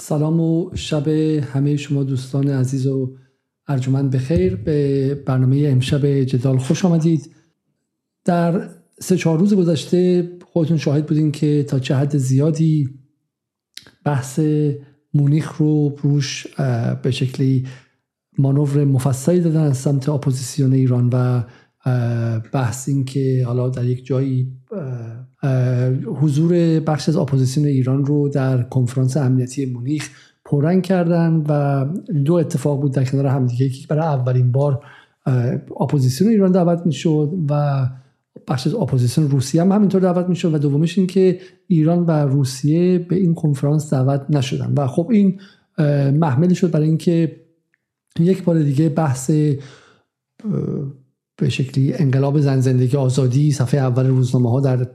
سلام و شب همه شما دوستان عزیز و ارجمند بخیر به برنامه امشب جدال خوش آمدید. در سه چهار روز گذشته خودتون شاهد بودین که تا چه حد زیادی بحث مونیخ رو روش به شکلی مانور مفصلی دادن از سمت اپوزیسیون ایران و بحث این که حالا در یک جایی حضور بخشی از اپوزیسیون ایران رو در کنفرانس امنیتی مونیخ پررنگ کردن و دو اتفاق بود در کنار همدیگه. که برای اولین بار اپوزیسیون ایران دعوت می‌شد و بخشی از اپوزیسیون روسیه هم همینطور دعوت می‌شد و دومش این که ایران و روسیه به این کنفرانس دعوت نشدن. و خب این محمل شد برای اینکه یک بار دیگه بحث به شکلی انقلاب زن زندگی آزادی صفحه اول روزنامه ها در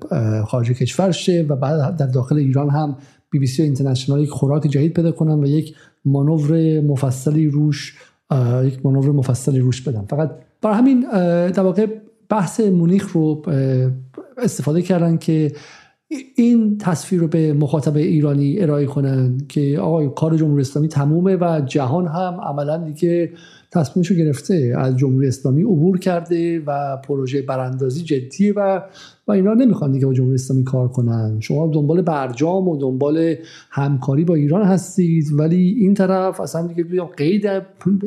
خارج کشور شه و بعد در داخل ایران هم بی بی سی اینترنشنال یک خوراک جدید پیدا کنن و یک مانور مفصلی روش یک مانور مفصلی روش بدن. فقط برای همین در واقع بحث مونیخ رو استفاده کردن که این تصویر رو به مخاطب ایرانی ارائه کنن که آقای کار جمهوری اسلامی تمومه و جهان هم عملا دیگه تصمیمش گرفته از جمهوری اسلامی عبور کرده و پروژه براندازی جدیه و و اینا نمی‌خوان دیگه با جمهوری اسلامی کار کنن. شما دنبال برجام و دنبال همکاری با ایران هستید ولی این طرف اصلا دیگه قید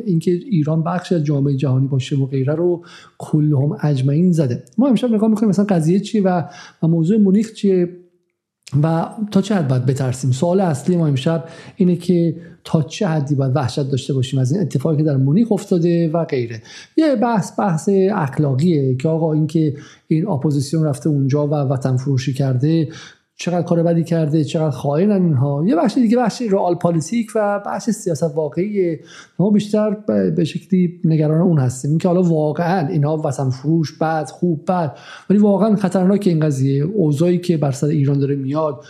اینکه ایران بخش از جامعه جهانی باشه و غیره رو کلهم اجمعین زده. ما امشب نگاه می‌کنیم مثلا قضیه چیه و, و موضوع مونیخ چیه و تا چه حد باید بترسیم. سوال اصلی ما امشب اینه که تا چه حدی باید وحشت داشته باشیم از این اتفاقی که در مونیخ افتاده و غیره. یه بحث بحث اخلاقیه که آقا اینکه این اپوزیسیون رفته اونجا و وطن فروشی کرده چقدر کار بدی کرده چقدر خائنن اینها. یه بخش دیگه بخش رئال پالیتیک و بخش سیاست واقعی ما بیشتر به شکلی نگران اون هستیم. اینکه حالا واقعا اینها وطن فروش بد خوب بد ولی واقعا خطرناکه این قضیه. اوضاعی که بر سر ایران داره میاد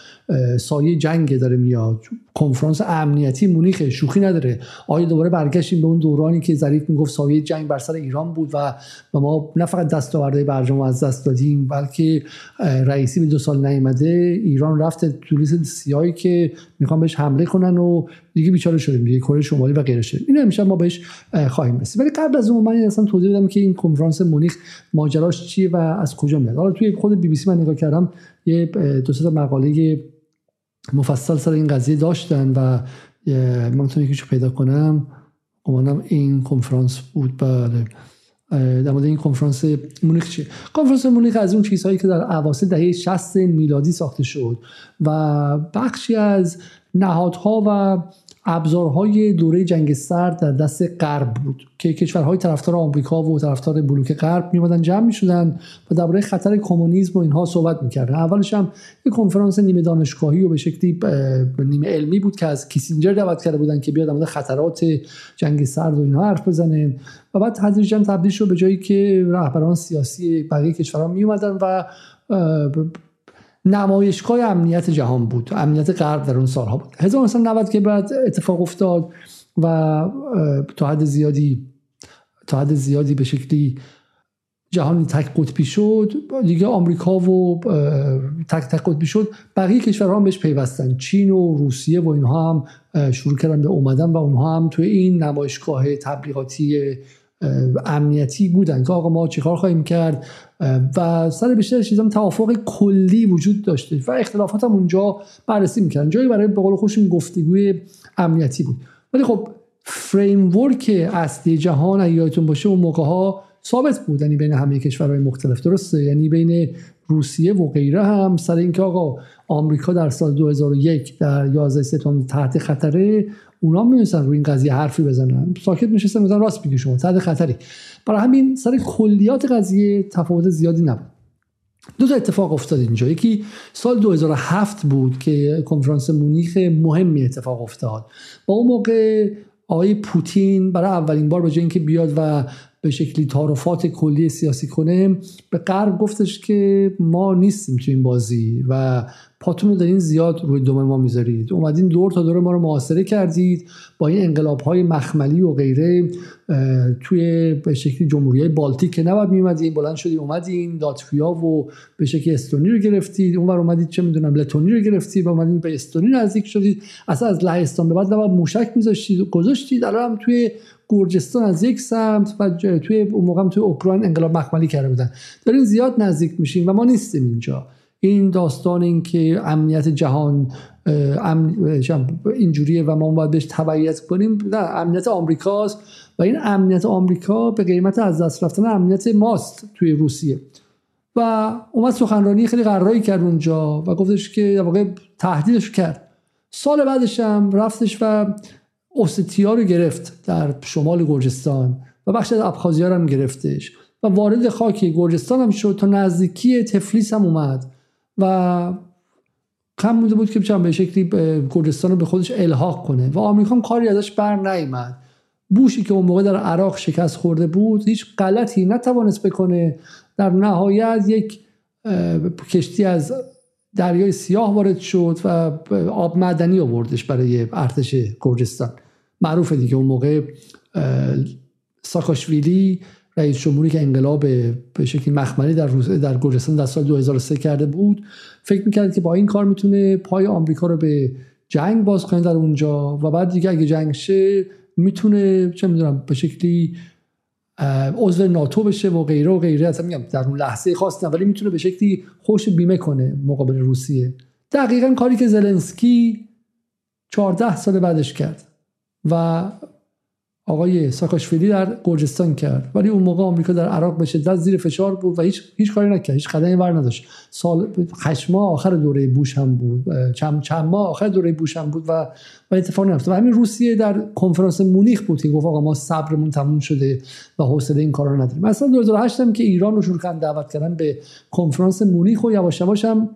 سایه جنگ داره میاد. کنفرانس امنیتی مونیخ شوخی نداره. آیا دوباره برگشتیم به اون دورانی که ظریف می‌گفت سایه جنگ بر سر ایران بود و ما نه فقط دستاوردهای برجام از دست دادیم بلکه رئیسی به دو سال نیامده ایران رفت تو لیست سیاهی که می‌خوان بهش حمله کنن و دیگه بیچاره شدیم دیگه کره شمالی و غیره شدیم اینو امشب ما بهش خواهیم رسید. ولی قبل از اون من اصلا توضیح بدم که این کنفرانس مونیخ ماجراش چیه و از کجا میاد. حالا توی خود بی بی سی من نگاه کردم یه دو سه مقاله مفصل سر این قضیه داشتن و من می‌تونم یکیشو پیدا کنم. گمانم این کنفرانس بود. بله. در مورد این کنفرانس مونیخ چیه؟ کنفرانس مونیخ از اون چیزهایی که در اواسط دهه 60 میلادی ساخته شد و بخشی از نهادها و ابزارهای دوره جنگ سرد در دست غرب بود که کشورهای طرفدار آمریکا و طرفدار بلوک غرب میومدن جمع می‌شدن و درباره خطر کمونیسم و اینها صحبت می‌کردن. اولش هم یک کنفرانس نیمه دانشگاهی و به شکلی نیمه علمی بود که از کیسینجر دعوت کرده بودن که بیاد در خطرات جنگ سرد و اینها حرف بزنه و بعد تدریجا تبدیل شد به جایی که رهبران سیاسی بقیه کشورها میومدن و نمایشگاه امنیت جهان بود. امنیت غرب در اون سالها بود. 1990 که بعد اتفاق افتاد و تا حد زیادی تا حد زیادی به شکلی جهان تک قطبی شد. دیگه آمریکا و تک تک قطبی شد. بقیه کشورها هم بهش پیوستن. چین و روسیه و اینها هم شروع کردن به اومدن و اونها هم توی این نمایشگاه تبلیغاتی امنیتی بودن که آقا ما چیکار خواهیم کرد؟ و سر بیشتر چیزا توافق کلی وجود داشته و اختلافات هم اونجا بررسی می‌کردن. جایی برای به قول خوشون گفتگوی امنیتی بود. ولی خب فریم ورک اصلی جهان اگه یادتون باشه اون موقع ها ثابت بود. یعنی بین همه کشورهای مختلف. درسته؟ یعنی بین روسیه و غیره هم سر اینکه آقا آمریکا در سال 2001 در 11 سپتامبر تحت خطره اونا میونستن روی این قضیه حرفی بزنن. ساکت میشستن میگن راست میگی شما تحت خطری. برای همین سر کلیات قضیه تفاوت زیادی نبود. دو تا اتفاق افتاد اینجا. یکی سال 2007 بود که کنفرانس مونیخ مهمی اتفاق افتاد. با اون موقع آقای پوتین برای اولین بار به جای اینکه بیاد و به شکلی تعارفات کلی سیاسی کنه به غرب گفتش که ما نیستیم تو این بازی و پاتون رو دارین زیاد روی دم ما می‌ذارید. اومدین دور تا دور ما رو محاصره کردید با این انقلاب های مخملی و غیره توی به شکلی جمهوری های بالتیک که نباید میومدین بلند شدید اومدین لاتویا و به شکلی استونی رو گرفتید اونور اومدید چه می‌دونم لتونی رو گرفتید و اومدین به استونی نزدیک شدید. اصلا از لهستان به بعد نباید موشک میذاشتید گذاشتید الان هم توی گرجستان از یک سمت و توی اون موقع توی اوکراین انقلاب مخملی کرده بودن. دارین زیاد نزدیک میشین و ما نیستیم اینجا. این داستان این که امنیت جهان اینجوریه و ما باید بهش تبعیت کنیم. نه امنیت آمریکاست و این امنیت آمریکا به قیمت از دست رفتن امنیت ماست توی روسیه. و اومد سخنرانی خیلی قرایی کرد اونجا و گفتش که واقع تهدیدش کرد. سال بعدش هم رفتش و اوستیا رو گرفت در شمال گرجستان و بخش از ابخازیا هم گرفتش و وارد خاک گرجستان هم شد تا نزدیکی تفلیس هم اومد و کم بوده بود که بچم به شکلی گرجستان رو به خودش الحاق کنه و آمریکا هم کاری ازش بر نیامد. بوشی که اون موقع در عراق شکست خورده بود هیچ غلطی نتوانست بکنه. در نهایت یک کشتی از دریای سیاه وارد شد و آب معدنی آوردش برای ارتش گرجستان. معروفه دیگه اون موقع ساکاشویلی رئیس جمهوری که انقلاب به شکلی مخملی در در گرجستان در سال 2003 کرده بود فکر می‌کرد که با این کار می‌تونه پای آمریکا رو به جنگ باز کنه در اونجا و بعد دیگه اگه جنگ شه می‌تونه چه می‌دونم به شکلی عضو ناتو بشه و غیره و غیره. اصلا میگم در اون لحظه خاص نه ولی می‌تونه به شکلی خوش بیمه کنه مقابل روسیه. دقیقا کاری که زلنسکی 14 سال بعدش کرد. و آقای ساکاشویلی در گرجستان کرد. ولی اون موقع آمریکا در عراق به شدت زیر فشار بود و هیچ هیچ کاری نکرد. هیچ قدمی بر نداشت. سال هشت ماه آخر دوره بوش هم بود. چند چند ماه آخر دوره بوش هم بود و و اتفاق نیفتاد. و همین روسیه در کنفرانس مونیخ بود که گفت آقا ما صبرمون تموم شده و حوصله این کارا نداریم. مثلا 2008 هم که ایران رو شروع کردن دعوت کردن به کنفرانس مونیخ و یواش یواش هم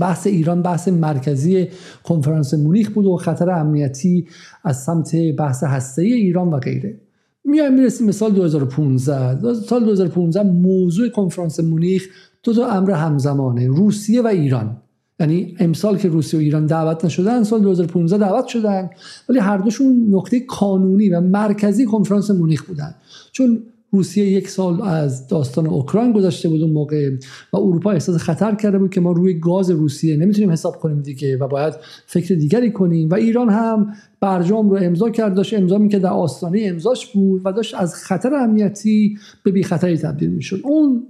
بحث ایران بحث مرکزی کنفرانس مونیخ بود و خطر امنیتی از سمت بحث هسته ایران و غیره. میایم می‌رسیم به سال 2015 سال 2015 موضوع کنفرانس مونیخ دو تا امر همزمانه روسیه و ایران. یعنی امسال که روسیه و ایران دعوت نشدن سال 2015 دعوت شدن. ولی هر دوشون نقطه کانونی و مرکزی کنفرانس مونیخ بودن. چون روسیه یک سال از داستان اوکراین گذشته بود اون موقع و اروپا احساس خطر کرده بود که ما روی گاز روسیه نمی‌تونیم حساب کنیم دیگه و باید فکر دیگری کنیم. و ایران هم برجام رو امضا کرد داشت امضا که در آستانه امضاش بود و داشت از خطر امنیتی به بی خطری تبدیل می‌شد. اون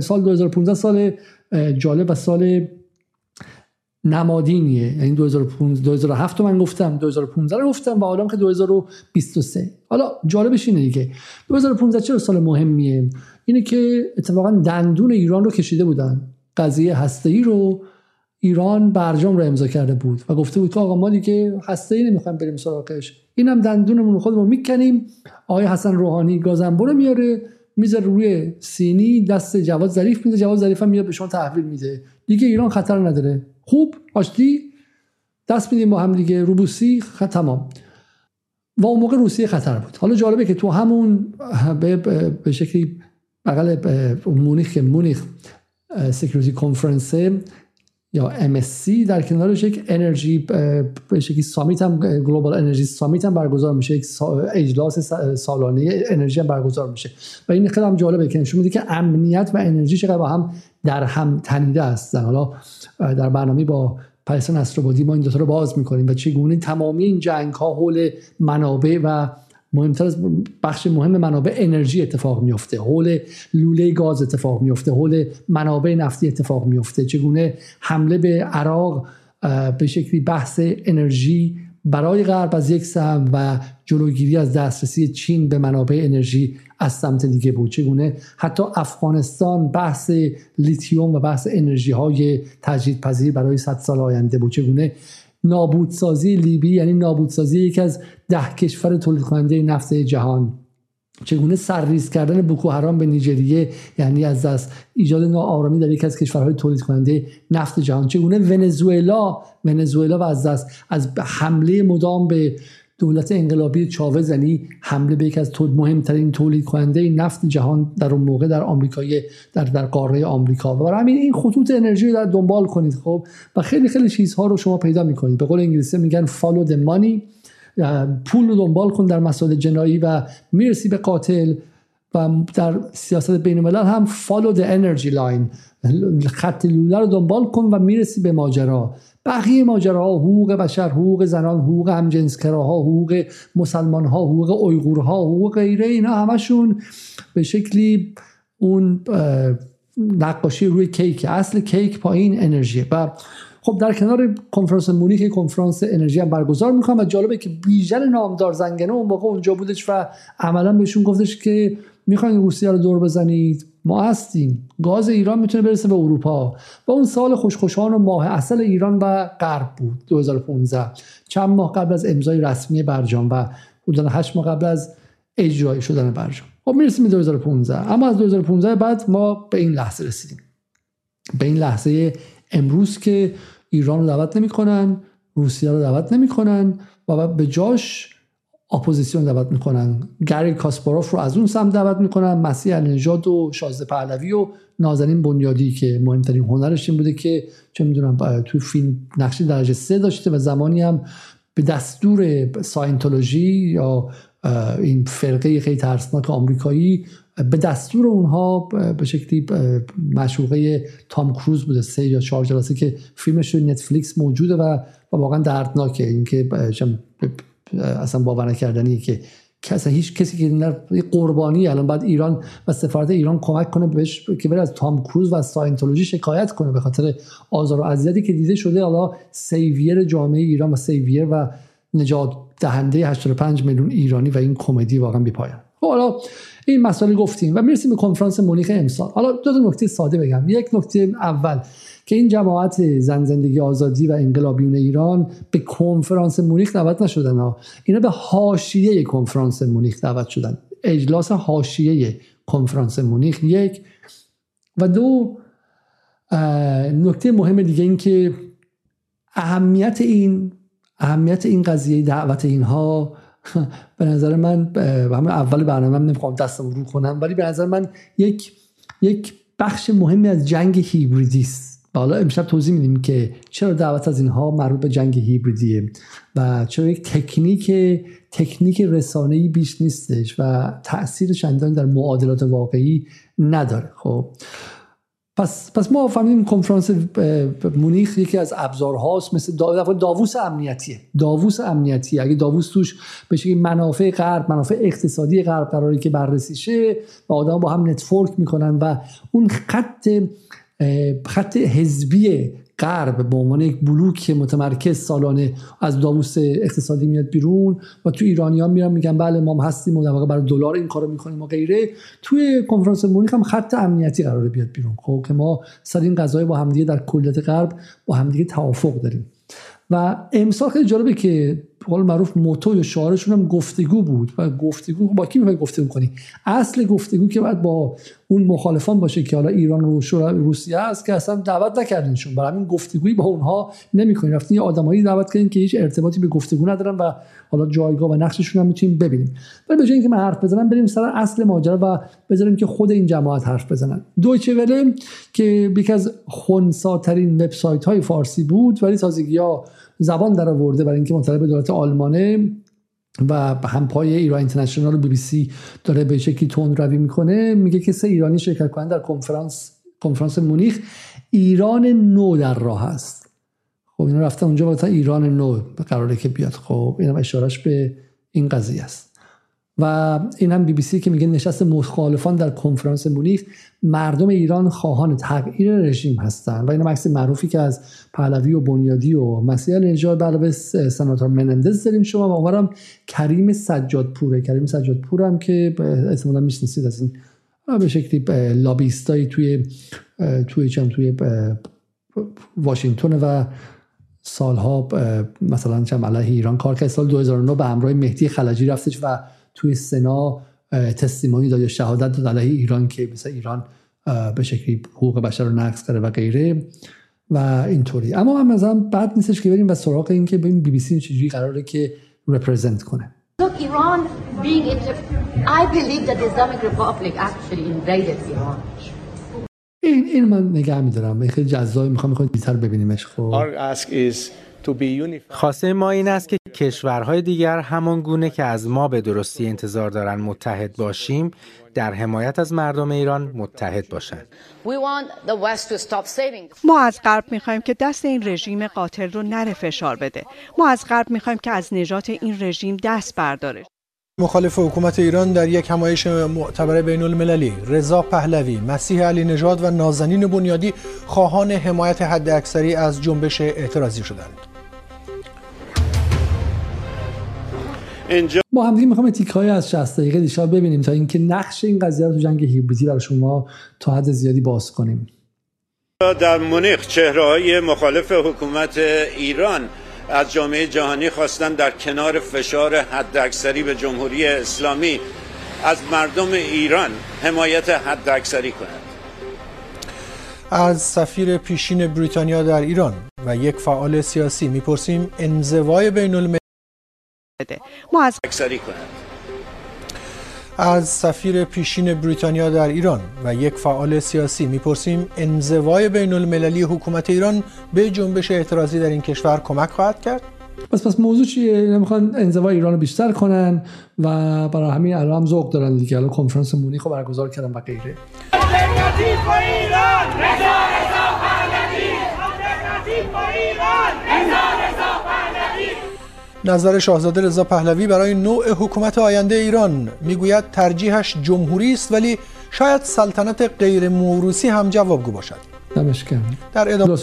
سال 2015 سال جالب و سال نمادینیه. یعنی 2015 2007 من گفتم 2015 رو گفتم و الان که 2023 حالا جالبش اینه دیگه. 2015 چرا سال مهمیه؟ اینه که اتفاقا دندون ایران رو کشیده بودن. قضیه هسته رو ایران برجام رو امضا کرده بود و گفته بود که آقا ما دیگه هسته ای نمی‌خوایم بریم سراغش. اینم دندونمون خودمون می‌کنیم. آقای حسن روحانی گازنبو رو میاره می‌ذاره روی سینی دست جواد ظریف میده جواد ظریف هم میاد به شما تحویل میده. دیگه ایران خطر نداره. خوب آشتی. دست میدیم با هم دیگه. روبوسی تمام. و اون موقع روسیه خطر بود. حالا جالبه که تو همون به, شکلی بغل مونیخ Munich Security Conference یا MSC در کنارش یک انرژی به شکلی summit هم Global Energy Summit هم برگزار میشه. یک اجلاس سالانه انرژی هم برگزار میشه. و این خیلی هم جالبه که نشون میده که امنیت و انرژی چقدر با هم در هم تنیده هستن حالا در برنامه با پرسان استروبادی ما این دوتا رو باز می‌کنیم و چگونه تمامی این جنگ ها حول منابع و مهمتر از بخش مهم منابع انرژی اتفاق میفته حول لوله گاز اتفاق میفته حول منابع نفتی اتفاق میفته چگونه حمله به عراق به شکلی بحث انرژی برای غرب از یک سهم و جلوگیری از دسترسی چین به منابع انرژی از سمت دیگه بود. چگونه حتی افغانستان بحث لیتیوم و بحث انرژی های تجدیدپذیر برای 100 سال آینده بود. چگونه نابودسازی لیبی یعنی نابودسازی یکی از ده کشور تولید کننده نفت جهان. چگونه سرریز کردن بوکو حرام به نیجریه یعنی از دست ایجاد ناآرامی در یکی از کشورهای تولید کننده نفت جهان؟ چگونه ونزوئلا ونزوئلا و از دست از حمله مدام به دولت انقلابی چاوز یعنی حمله به یکی از مهمترین تولید کننده نفت جهان در اون موقع در آمریکای در در قاره آمریکا. و برای همین این خطوط انرژی رو در دنبال کنید خب؟ و خیلی خیلی چیزها رو شما پیدا می‌کنید. به قول انگلیسی میگن follow the money پول رو دنبال کن در مسائل جنایی و می‌رسی به قاتل و در سیاست بین الملل هم follow the energy line خط لوله رو دنبال کن و می‌رسی به ماجرا. بقیه ماجراها حقوق بشر حقوق زنان حقوق همجنسگراها حقوق مسلمان ها حقوق اویغورها حقوق غیره اینا همشون به شکلی اون نقاشی روی کیک اصل کیک پایین انرژی و خب در کنار کنفرانس مونیک کنفرانس انرژی هم برگزار می‌کنم و جالبه که بیژن نامدار زنگنه اون موقع اونجا بودش و عملا بهشون گفتش که می‌خواین روسیه رو دور بزنید. ما هستیم. گاز ایران می‌تونه برسه به اروپا. و اون سال خوشخوشان و ماه اصل ایران و غرب بود 2015 چند ماه قبل از امضای رسمی برجام و حدود 8 ماه قبل از اجرایی شدن برجام. خب می‌رسیم به 2015 اما از 2015 بعد ما به این لحظه رسیدیم. به این لحظه امروز که ایران رو دعوت نمی‌کنن روسیه رو دعوت نمی‌کنن و به جاش اپوزیسیون دعوت می‌کنن. گری کاسپاروف رو از اون سمت دعوت می‌کنن. مسیح نژاد و شازده پهلوی و نازنین بنیادی که مهمترین هنرش این بوده که چه می‌دونم تو فیلم نقشی درجه سه داشته و زمانی هم به دستور ساینتولوژی یا این فرقه خیلی ترسناک آمریکایی به دستور اونها به شکلی مشوقه تام کروز بوده سه یا چهار جلسه که فیلمش رو نتفلیکس موجوده و واقعا دردناکه. اینکه اصلا باور نکردنیه که کسی هیچ کسی که در قربانی الان بعد ایران و سفارت ایران کمک کنه بهش که بره از تام کروز و ساینتولوژی شکایت کنه به خاطر آزار و اذیتی که دیده شده. حالا savior جامعه ایران و savior و نجات دهنده 85 میلیون ایرانی و این کمدی واقعا بی‌پایان خب حالا این مسئله گفتیم و می‌رسیم به کنفرانس مونیخ امسال. حالا دو تا نکته ساده بگم. یک نکته اول که این جماعت زن زندگی آزادی و انقلابیون ایران به کنفرانس مونیخ دعوت نشدن ها. اینا به حاشیه کنفرانس مونیخ دعوت شدن. اجلاس حاشیه کنفرانس مونیخ یک. و دو نکته مهم دیگه این که اهمیت این اهمیت این قضیه دعوت اینها به نظر من همه اول برنامه من نمی‌خوام دستم رو کنم ولی به نظر من یک یک بخش مهمی از جنگ هیبریدی است حالا امشب توضیح میدیم که چرا دعوت از اینها مربوط به جنگ هیبریدیه و چرا یک تکنیک تکنیک رسانه‌ای بیش نیستش و تاثیر چندانی در معادلات واقعی نداره. خب پس پس ما فهمیدیم کنفرانس مونیخ یکی از ابزارهاست مثل داووس امنیتیه. داووس امنیتی اگه داووس توش بشه منافع غرب منافع اقتصادی غرب قراری که بررسی شه و آدم با هم network می‌کنن و اون خط خط حزبی غرب به عنوان یک بلوک متمرکز سالانه از داووس اقتصادی میاد بیرون و تو ایرانیان میرن میگن بله ما هستیم و در واقع برای دلار این کارو می‌کنیم و غیره. توی کنفرانس مونیخ هم خط امنیتی قراره بیاد بیرون. خب که ما سر این قضایای با همدیگه در کلیت غرب با همدیگه توافق داریم. و امسال خیلی جالبه که قول معروف موتو یا شعارشون هم گفتگو بود. و گفتگو با کی می‌خوای گفتگو کنی؟ اصل گفتگو که باید با اون مخالفان باشه که حالا ایران و روسیه است که اصلا دعوت نکردینشون برای همین گفتگویی با اونها نمی‌کنین. رفتین یه آدمایی دعوت کردین که هیچ ارتباطی به گفتگو ندارن و حالا جایگاه و نقششون هم می‌تونیم ببینیم. ولی به جای اینکه من حرف بزنم بریم سر اصل ماجرا و بذاریم که خود این جماعت حرف بزنن. دویچه وله که یکی از خونساترین وبسایت های فارسی بود ولی تازگی زبان در آورده برای اینکه مطالب دولت آلمانه و همپای ایران اینترنشنال بی بی سی داره به شکلی تون روی می‌کنه. میگه که سه ایرانی شرکت کنند در کنفرانس کنفرانس مونیخ. ایران نو در راه است. خب اینا رفتن اونجا با ایران نو قراره که بیاد. خب اینم اشارش به این قضیه است. و این هم بی بی سی که میگه نشست مخالفان در کنفرانس مونیخ مردم ایران خواهان تغییر رژیم هستند. و این عکس معروفی که از پهلوی و بنیادی و مسیح نژاد به سناتور منندز داریم. شما و اونورم کریم سجادپوره کریم سجادپور هم که احتمالاً می‌شناسید از این به شکلی لابیستایی توی توی چند توی واشنگتن و سالها مثلا چند علیه ایران کار کرد. سال 2009 به همراه مهدی خلجی رفتش و توی سنا تستیمانی داد یا شهادت داد علیه ایران که مثل ایران به شکلی حقوق بشر رو نقض کرده و غیره و اینطوری. اما هم مثلا بعد نیستش که بریم و سراغ این که ببین بی بی سی چجوری قراره که رپرزنت کنه. Look, Iran being I believe that the Islamic Republic actually invaded Iran. این این من نگه میدارم. خیلی جذابه. می‌خوام می‌خوام بیشتر ببینیمش خب. خواسته ما این است که کشورهای دیگر همان گونه که از ما به درستی انتظار دارن متحد باشیم در حمایت از مردم ایران متحد باشند. ما از غرب می‌خوایم که دست این رژیم قاتل رو نره فشار بده. ما از غرب می‌خوایم که از نجات این رژیم دست برداره. مخالف حکومت ایران در یک همایش معتبر بین المللی رضا پهلوی، مسیح علی نژاد و نازنین بنیادی خواهان حمایت حداکثری از جنبش اعتراضی شدند. اینجا با همدیگه می‌خوام تیک های از 60 دقیقه دیشب ببینیم تا اینکه نقش این قضیه رو تو جنگ هیبریدی برای شما تا حد زیادی باز کنیم. در مونیخ چهره های مخالف حکومت ایران از جامعه جهانی خواستن در کنار فشار حداکثری به جمهوری اسلامی از مردم ایران حمایت حداکثری کنند. از سفیر پیشین بریتانیا در ایران و یک فعال سیاسی می‌پرسیم انزوای بین المللی ما از از سفیر پیشین بریتانیا در ایران و یک فعال سیاسی می‌پرسیم انزوای بین المللی حکومت ایران به جنبش اعتراضی در این کشور کمک خواهد کرد؟ پس پس موضوع چیه؟ نمی‌خوان انزوای ایران رو بیشتر کنن و برای همین الان هم ذوق دارن دیگه. الان کنفرانس مونیخ رو برگزار کردن و غیره. نظر شاهزاده رضا پهلوی برای نوع حکومت آینده ایران. می‌گوید ترجیحش جمهوری است ولی شاید سلطنت غیر موروسی هم جوابگو باشد. دمش در ادامه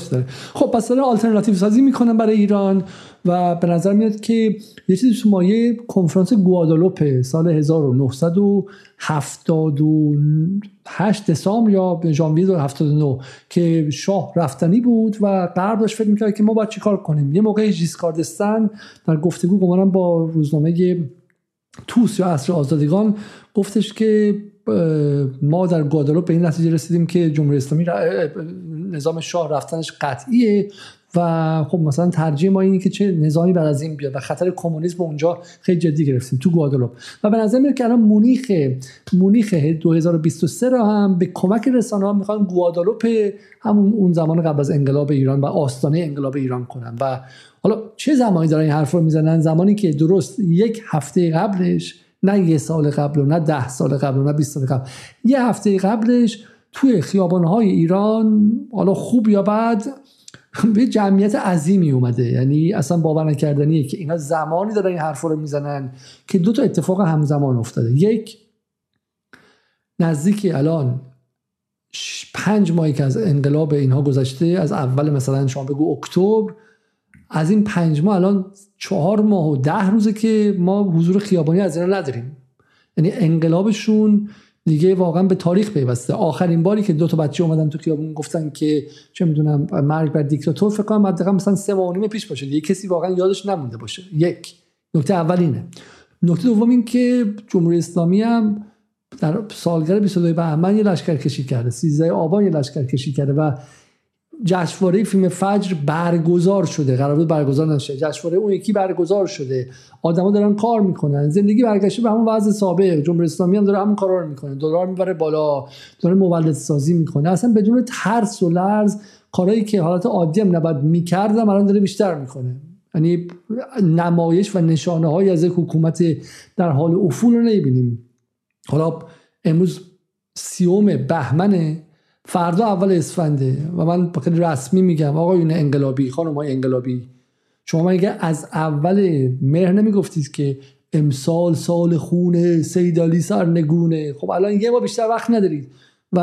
خب پس داره آلترناتیو سازی می‌کنن برای ایران. و به نظر میاد که یه چیزی تو مایه کنفرانس گوادالوپ سال 1978 دسامبر یا ژانویه 79 که شاه رفتنی بود و غرب داشت فکر می‌کرد که ما باید چیکار کنیم. یه موقع ژیسکاردستان در گفتگو گمانم با روزنامه توس یا عصر آزادگان گفتش که ما در گوادالوپ به این نتیجه رسیدیم که جمهوری اسلامی نظام شاه رفتنش قطعیه و خب مثلا ترجیح ما اینه که چه نظامی بر از این بیاد و خطر کمونیسم اونجا خیلی جدی گرفتیم تو گوادالوپ. و به نظر میاد که الان مونیخ مونیخ 2023 را هم به کمک رسانه ها می‌خوان گوادالوپ همون اون زمان قبل از انقلاب ایران و آستانه انقلاب ایران کنن. و حالا چه زمانی دارن این حرف رو می‌زنن؟ زمانی که درست یک هفته قبلش نه یه سال قبل و نه ده سال قبل و نه 20 سال قبل یه هفته قبلش توی خیابانهای ایران حالا خوب یا بد به جمعیت عظیمی اومده. یعنی اصلا باور نکردنیه که اینا زمانی دارن این حرف رو می‌زنن که دو تا اتفاق همزمان افتاده. یک نزدیک الان پنج ماهی که از انقلاب اینها گذشته از اول مثلا شما بگو اکتبر از این پنج ماه الان چهار ماه و ده روزه که ما حضور خیابانی از اینا نداریم. یعنی انقلابشون دیگه واقعا به تاریخ پیوسته. آخرین باری که دو تا بچه اومدن تو خیابون گفتن که چه می‌دونم مرگ بر دیکتاتور فکر کنم حداقل مثلا سه ماه پیش باشه. دیگه کسی واقعا یادش نمونده باشه. یک. نکته اول اینه. نکته دوم این که جمهوری اسلامی هم در سالگرد 22 بهمن یه لشکر کشی کرده. 13 آبان یه لشکر کشی کرده و جشنواره فیلم فجر برگزار شده. قرار بود برگزار نشه. جشنواره اون یکی برگزار شده. آدما دارن کار می‌کنن. زندگی برگشته به همون وضع سابق. جمهوری اسلامی هم داره همون کارا رو می‌کنه. دلار می‌بره بالا. داره مولد سازی می‌کنه. اصلا بدون ترس و لرز کارهایی که حالت عادی هم نباید می‌کردم الان داره بیشتر می‌کنه. یعنی نمایش و نشانه های از یک حکومت در حال افول رو نمی‌بینیم. حالا امروز سیوم بهمنه فردا اول اسفنده و من خیلی رسمی میگم آقایون انقلابی خانم های انقلابی. شما مگه از اول مهر نمی‌گفتید که امسال سال خونه سیدالی سرنگونه؟ خب الان یه ما بیشتر وقت ندارید. و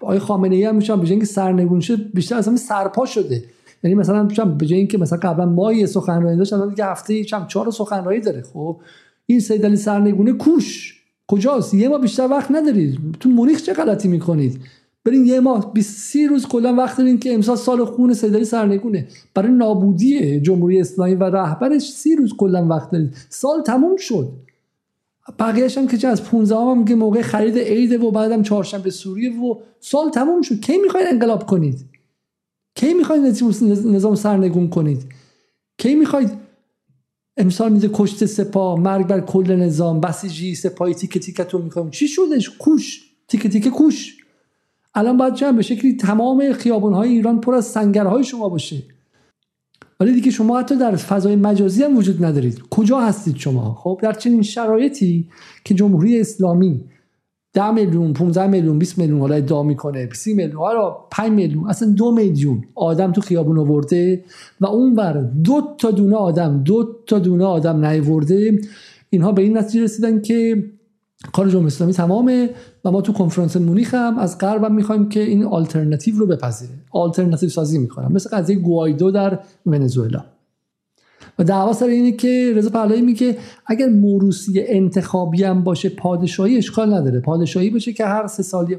آقای خامنه ای هم میشن به اینکه سرنگون شد بیشتر اصلا سرپا شده. یعنی مثلا به جای اینکه مثلا قبلا ما یه سخنرانی داشت الان دیگه هفته چند چهار سخنرانی داره. خب این سیدالی سرنگونه کوش. کجاست؟ یه ما بیشتر وقت ندارید. تو مونیخ چه غلطی می‌کنید؟ برین یه ماه 20 روز کلا وقت دارین که امسال سال خون سیداری سرنگونه. برای نابودی جمهوری اسلامی و رهبرش سی روز کلا وقت دارید سال تموم شد. بقیهش هم که چه از 15 هم که موقع خرید عیده و بعدم چهارشنبه سوریه و سال تموم شد. کی می‌خواید انقلاب کنید؟ کی می‌خواید نظام سرنگون کنید؟ کی می‌خواید امسال میده کشت سپاه مرگ بر کل نظام بسیجی سپاهی تیکه تیکتون می‌کنیم چی شدش؟ کوش. تیکه تیکه کوش. الان باید جمع به شکلی تمام خیابونهای ایران پر از سنگرهای شما باشه. ولی دیگه شما حتی در فضای مجازی هم وجود ندارید. کجا هستید شما؟ خب در چنین شرایطی که جمهوری اسلامی 10 میلیون 15 میلیون 20 میلیون حالا ادعا می‌کنه 30 میلیون حالا 5 میلیون اصلا دو میلیون آدم تو خیابون آورده و اون بر دو تا دونه آدم دو تا دونه آدم نیورده اینها به این نتیجه رسیدن که کار جمهوری اسلامی تمامه و ما تو کنفرانس مونیخ هم از غرب هم می‌خوایم که این آلترناتیو رو بپذیره. آلترناتیو سازی می‌کنم. مثل قضیه گوایدو در ونزوئلا. و دعوا سر اینه که رضا پهلوی میگه اگر موروسی انتخابی هم باشه پادشاهی اشکال نداره. پادشاهی باشه که هر سه سالی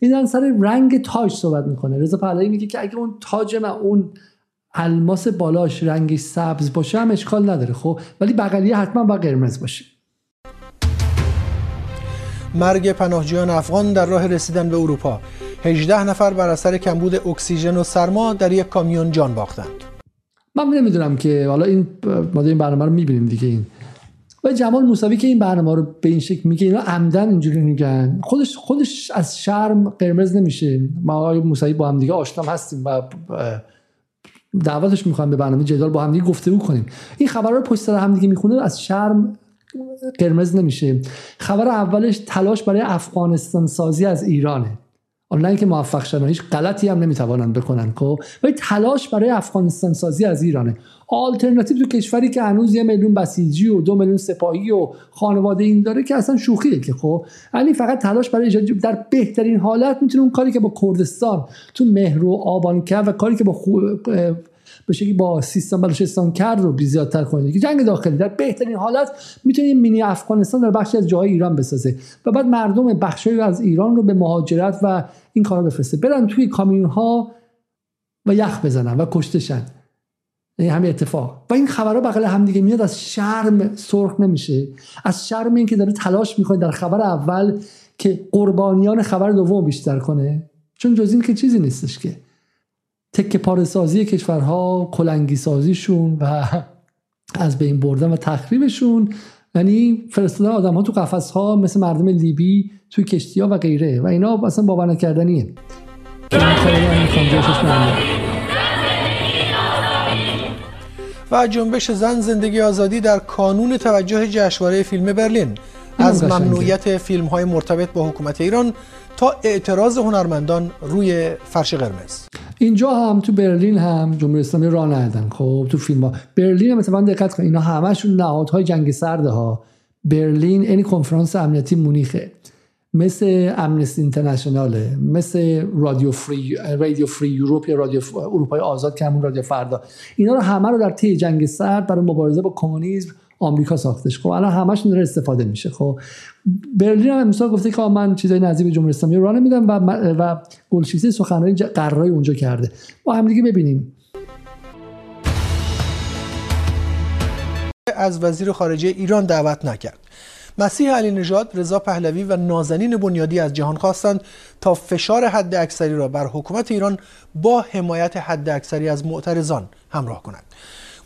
این سر رنگ تاج صحبت می‌کنه. رضا پهلوی میگه که اگه اون تاج من اون الماس بالاش رنگش سبز باشه هم اشکال نداره خب؟ ولی بغلیه حتما با قرمز باشه. مرگ پناهجویان افغان در راه رسیدن به اروپا. 18 نفر بر اثر کمبود اکسیژن و سرما در یک کامیون جان باختند. من نمی‌دونم که حالا این ما این برنامه رو می‌بینیم دیگه این. و جمال موسوی که این برنامه رو به این شکل میگه اینا عمدن اینجوری میگن. خودش خودش از شرم قرمز نمیشه. ما آقای موسوی با هم دیگه آشنا هستیم و دعوتش می‌خوام به برنامه جدال با هم دیگه گفتگو کنیم. این خبر رو پشت سر هم دیگه می‌خونه از شرم قرمز نمیشه. خبر اولش تلاش برای افغانستان سازی از ایرانه. حالا اینکه موفق شدن هیچ غلطی هم نمی‌توانند بکنن خب؟ ولی تلاش برای افغانستان سازی از ایرانه. آلترناتیو تو کشوری که هنوز یه میلیون بسیجی و دو میلیون سپاهی و خانواده این داره که اصلا شوخیه که خب؟ یعنی فقط تلاش برای ایجاد در بهترین حالت می‌تونه اون کاری که با کردستان تو مهر و آبان کرد و کاری که با خو... به شکلی با سیستان بلوچستان کرد رو زیادتر کنید. که جنگ داخلی در بهترین حالت می‌تونه مینی افغانستان در بخشی از جاهای ایران بسازه و بعد مردم بخشی از ایران رو به مهاجرت و این کارا بفرسته. برن توی کامیون ها و یخ بزنن و کشتشن. این همین اتفاق. و این خبرها بغل همدیگه میاد از شرم سرخ نمیشه. از شرم این که داره تلاش می‌کنه در خبر اول که قربانیان خبر دوم بیشتر کنه. چون جز این که چیزی نیستش که. تکه پاره سازی کشورها کلنگی سازیشون و از بین بردن و تخریبشون. یعنی فرستادن آدم ها تو قفس ها مثل مردم لیبی توی کشتی ها و غیره. و اینا اصلا باور نکردنیه. و جنبش زن زندگی آزادی در کانون توجه جشنواره فیلم برلین. از ممنوعیت فیلم های مرتبط با حکومت ایران تا اعتراض هنرمندان روی فرش قرمز. اینجا هم تو برلین هم جمهوری اسلامی راه ندادن خب تو فیلم ها. برلین هم مثلا دقت کن اینا همشون نهادهای جنگ سرده ها. برلین این کنفرانس امنیتی مونیخه. مثل امنستی اینترنشناله مثل رادیو فری رادیو فری یوروپ یا رادیو اروپای آزاد که همون رادیو فردا. اینا رو همه رو در طی جنگ سرد برای مبارزه با کمونیسم آمریکا ساختش. خب الان همشون داره استفاده میشه. خب برلین هم امسال گفته که من چیزای نزدیک به جمهوری اسلامی رو نمیدم و و گلشیفته سخنرانی قرارای اونجا کرده. با هم دیگه ببینیم. از وزیر خارجه ایران دعوت نکرد. مسیح علی نژاد، رضا پهلوی و نازنین بنیادی از جهان خواستند تا فشار حد اکثری را بر حکومت ایران با حمایت حد اکثری از معترضان همراه کنند.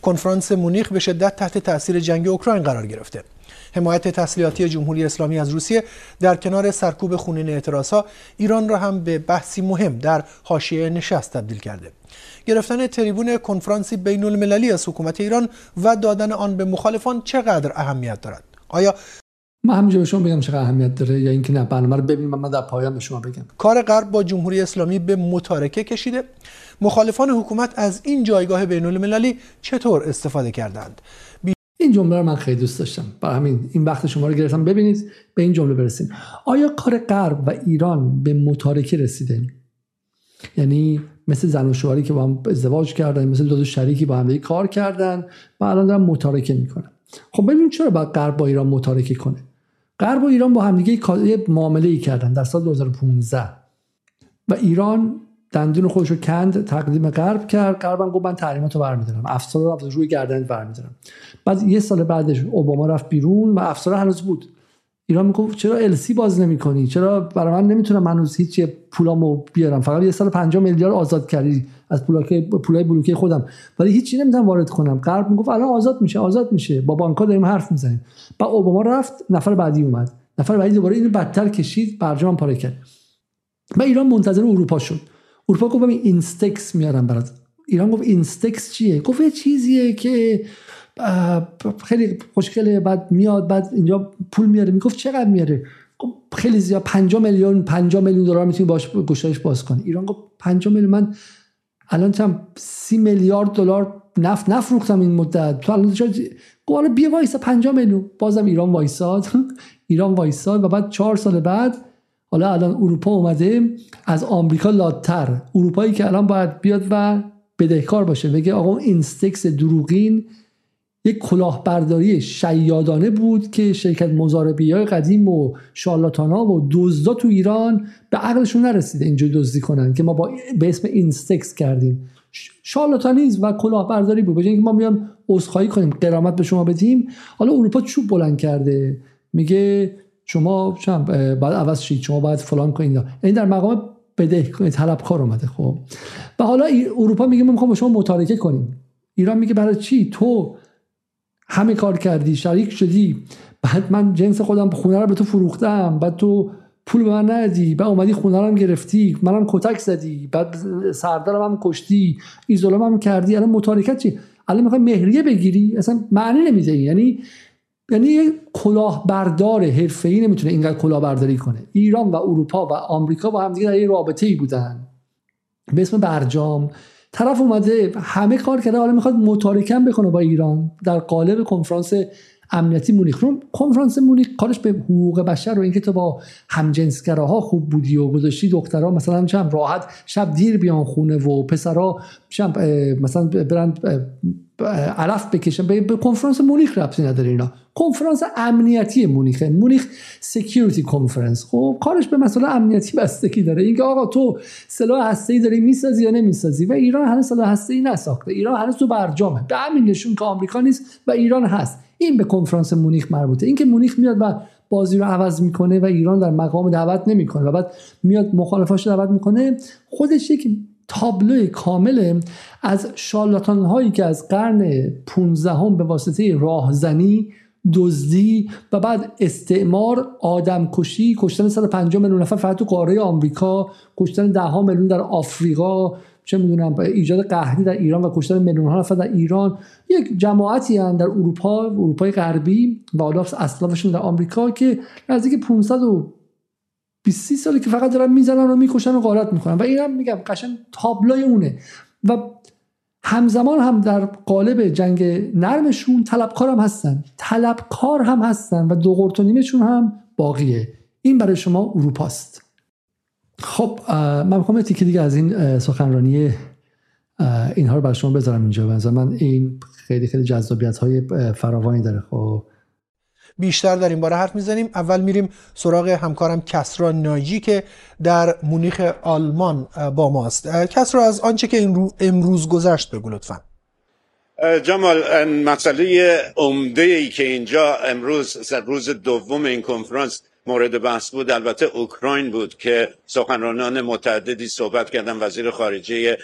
کنفرانس مونیخ به شدت تحت تاثیر جنگ اوکراین قرار گرفته. حمایت تسلیحاتی جمهوری اسلامی از روسیه در کنار سرکوب خونین اعتراضها ایران را هم به بحثی مهم در حاشیه نشست تبدیل کرده. گرفتن تریبون کنفرانسی بین المللی از حکومت ایران و دادن آن به مخالفان چقدر اهمیت دارد؟ آیا من همینجا به شما بگم چقدر اهمیت داره یا اینکه نه برنامه رو ببینیم من در پایان به شما بگم کار غرب با جمهوری اسلامی به متارکه کشیده مخالفان حکومت از این جایگاه بین المللی چطور استفاده کردند؟ این جمله رو من خیلی دوست داشتم. برای همین این وقت شما رو گرفتم. ببینید به این جمله برسیم. آیا کار غرب و ایران به متارکه رسیده؟ یعنی مثل زن و شوهری که با هم ازدواج کردن مثل دو, دو شریکی با هم کار کردن و الان دارن متارکه می‌کنن. خب ببینیم چرا باید غرب با ایران متارکه کنه؟ غرب و ایران با همدیگه یه معامله ای کردن در سال 2015 و ایران دندون خودش رو کند تقدیم غرب کرد. غرب هم گفت من تحریمات رو برمیدارم افسر رو روی گردن برمیدارم. بعد یه سال بعدش اوباما رفت بیرون و افسر هنوز بود. ایران می‌گفت چرا السی باز نمی‌کنی؟ چرا برای من نمی‌تونم هنوز هیچ پولامو بیارم؟ فقط یه سال 50 میلیارد آزاد کردی از پولای پولای بلوکه خودم. ولی هیچی نمی‌تونم وارد کنم. غرب می‌گفت الان آزاد میشه آزاد میشه. با بانک‌ها داریم حرف می‌زنیم. با اوباما رفت نفر بعدی اومد. نفر بعدی دوباره اینو بدتر کشید برجام پاره کرد. و ایران منتظر اروپا شد. اروپا گفت این اینستکس میارم برات. ایران گفت اینستکس چیه؟ گفت یه چیزیه که خیلی خوشگله بعد میاد بعد اینجا پول میاره. می‌گفت چقدر میاره؟ خیلی زیاد 5 میلیون 5 میلیون دلار می‌تونی باش گشایش باز کنی. ایران گفت 5 میلیون. من الان چم 30 میلیارد دلار نفت نفروختم این مدت. تو الان گفت حالا بیا وایسا 5 میلیون. بازم ایران وایساد. ایران وایساد و بعد چهار سال بعد حالا الان اروپا اومده از آمریکا loud تر اروپایی که الان باید بیاد و بدهکار باشه. بگه آقا اینستکس دروغین یک کلاهبرداری شیادانه بود که شرکت مضاربه‌ای های قدیم و شارلاتانا و دزدا تو ایران به عقلشون نرسیده اینجوری دزدی کنن که ما با به اسم اینستکس کردیم. شارلاتانیسم و کلاهبرداری بود. بجای اینکه ما میام عذرخواهی کنیم غرامت به شما بدیم حالا اروپا چوب بلند کرده. میگه شما چم بعد عوض شید. شما باید فلان کنید. این در مقام بده طلبکار اومده. خب. و حالا اروپا میگه ما می‌خوام با شما متارکه کنیم. ایران میگه برای چی؟ تو همه کار کردی شریک شدی. بعد من جنس خودم خونه رو به تو فروختم. بعد تو پول به من ندی بعد اومدی خونه رو هم گرفتی. منم کتک زدی. بعد سردارم هم کشتی. ایزولام هم کردی. الان متارکت چی؟ الان می‌خوای مهریه بگیری؟ اصلا معنی نمیده یعنی یعنی یه کلاهبردار حرفه‌ای نمی‌تونه اینقدر کلاهبرداری کنه. ایران و اروپا و آمریکا با هم دیگه در یه رابطه ای بودن. به اسم برجام. طرف اومده همه کار کرده حالا می‌خواد متارکم بکنه با ایران در قالب کنفرانس امنیتی مونیخ. کنفرانس مونیخ کارش به حقوق بشر و اینکه تو با همجنسگراها خوب بودی و گذاشتی دخترها مثلا چم راحت شب دیر بیان خونه و پسرها مثلا برن علف بکشن. به, کنفرانس مونیخ ربطی نداره اینا. کنفرانس امنیتی مونیخه Munich Security Conference خب کارش به مسئله امنیتی بستگی داره. اینکه آقا تو سلاح هسته‌ای داری می‌سازی یا نمی‌سازی؟ و ایران هنوز سلاح هسته‌ای نساخته. ایران هنوز تو برجامه. به همین نشون که آمریکا نیست و ایران هست. این به کنفرانس مونیخ مربوطه. اینکه مونیخ میاد و بازی رو عوض می‌کنه و ایران در مقام دعوت نمی‌کنه و بعد میاد مخالفاش دعوت می‌کنه خودش یک تابلو کامل از شالاتان هایی که از قرن 15 هم به واسطه راهزنی دزدی و بعد استعمار آدم کشی کشتن 150 میلیون نفر فقط تو قاره آمریکا کشتن ده ها میلیون در آفریقا چه می‌دونم ایجاد قحطی در ایران و کشتن میلیون ها نفر در ایران. یک جماعتی هستند در اروپا اروپای غربی و حالا اسلافشون در آمریکا که نزدیک 500 و 20 سالی که فقط دارن می‌زنن و می‌کشن و غارت می‌کنن. و اینم میگم قشن تابلوی اونه. و همزمان هم در قالب جنگ نرمشون طلبکار هم هستن. طلبکار هم هستن و دو قرتونیمشون هم باقیه. این برای شما اروپاست. خب من می‌خوام یه تیکه دیگه از این سخنرانی اینها رو برای شما بذارم اینجا. من این خیلی خیلی جذابیت های فراوانی داره. خب. بیشتر در این باره حرف می‌زنیم. اول میریم سراغ همکارم کسرا ناجی که در مونیخ آلمان با ماست. کسرا از آنچه که این رو امروز گذشت بگو لطفا. جمال مسئله عمده ای که اینجا امروز روز دوم این کنفرانس مورد بحث بود البته اوکراین بود که سخنرانان متعددی صحبت کردن. وزیر خارجه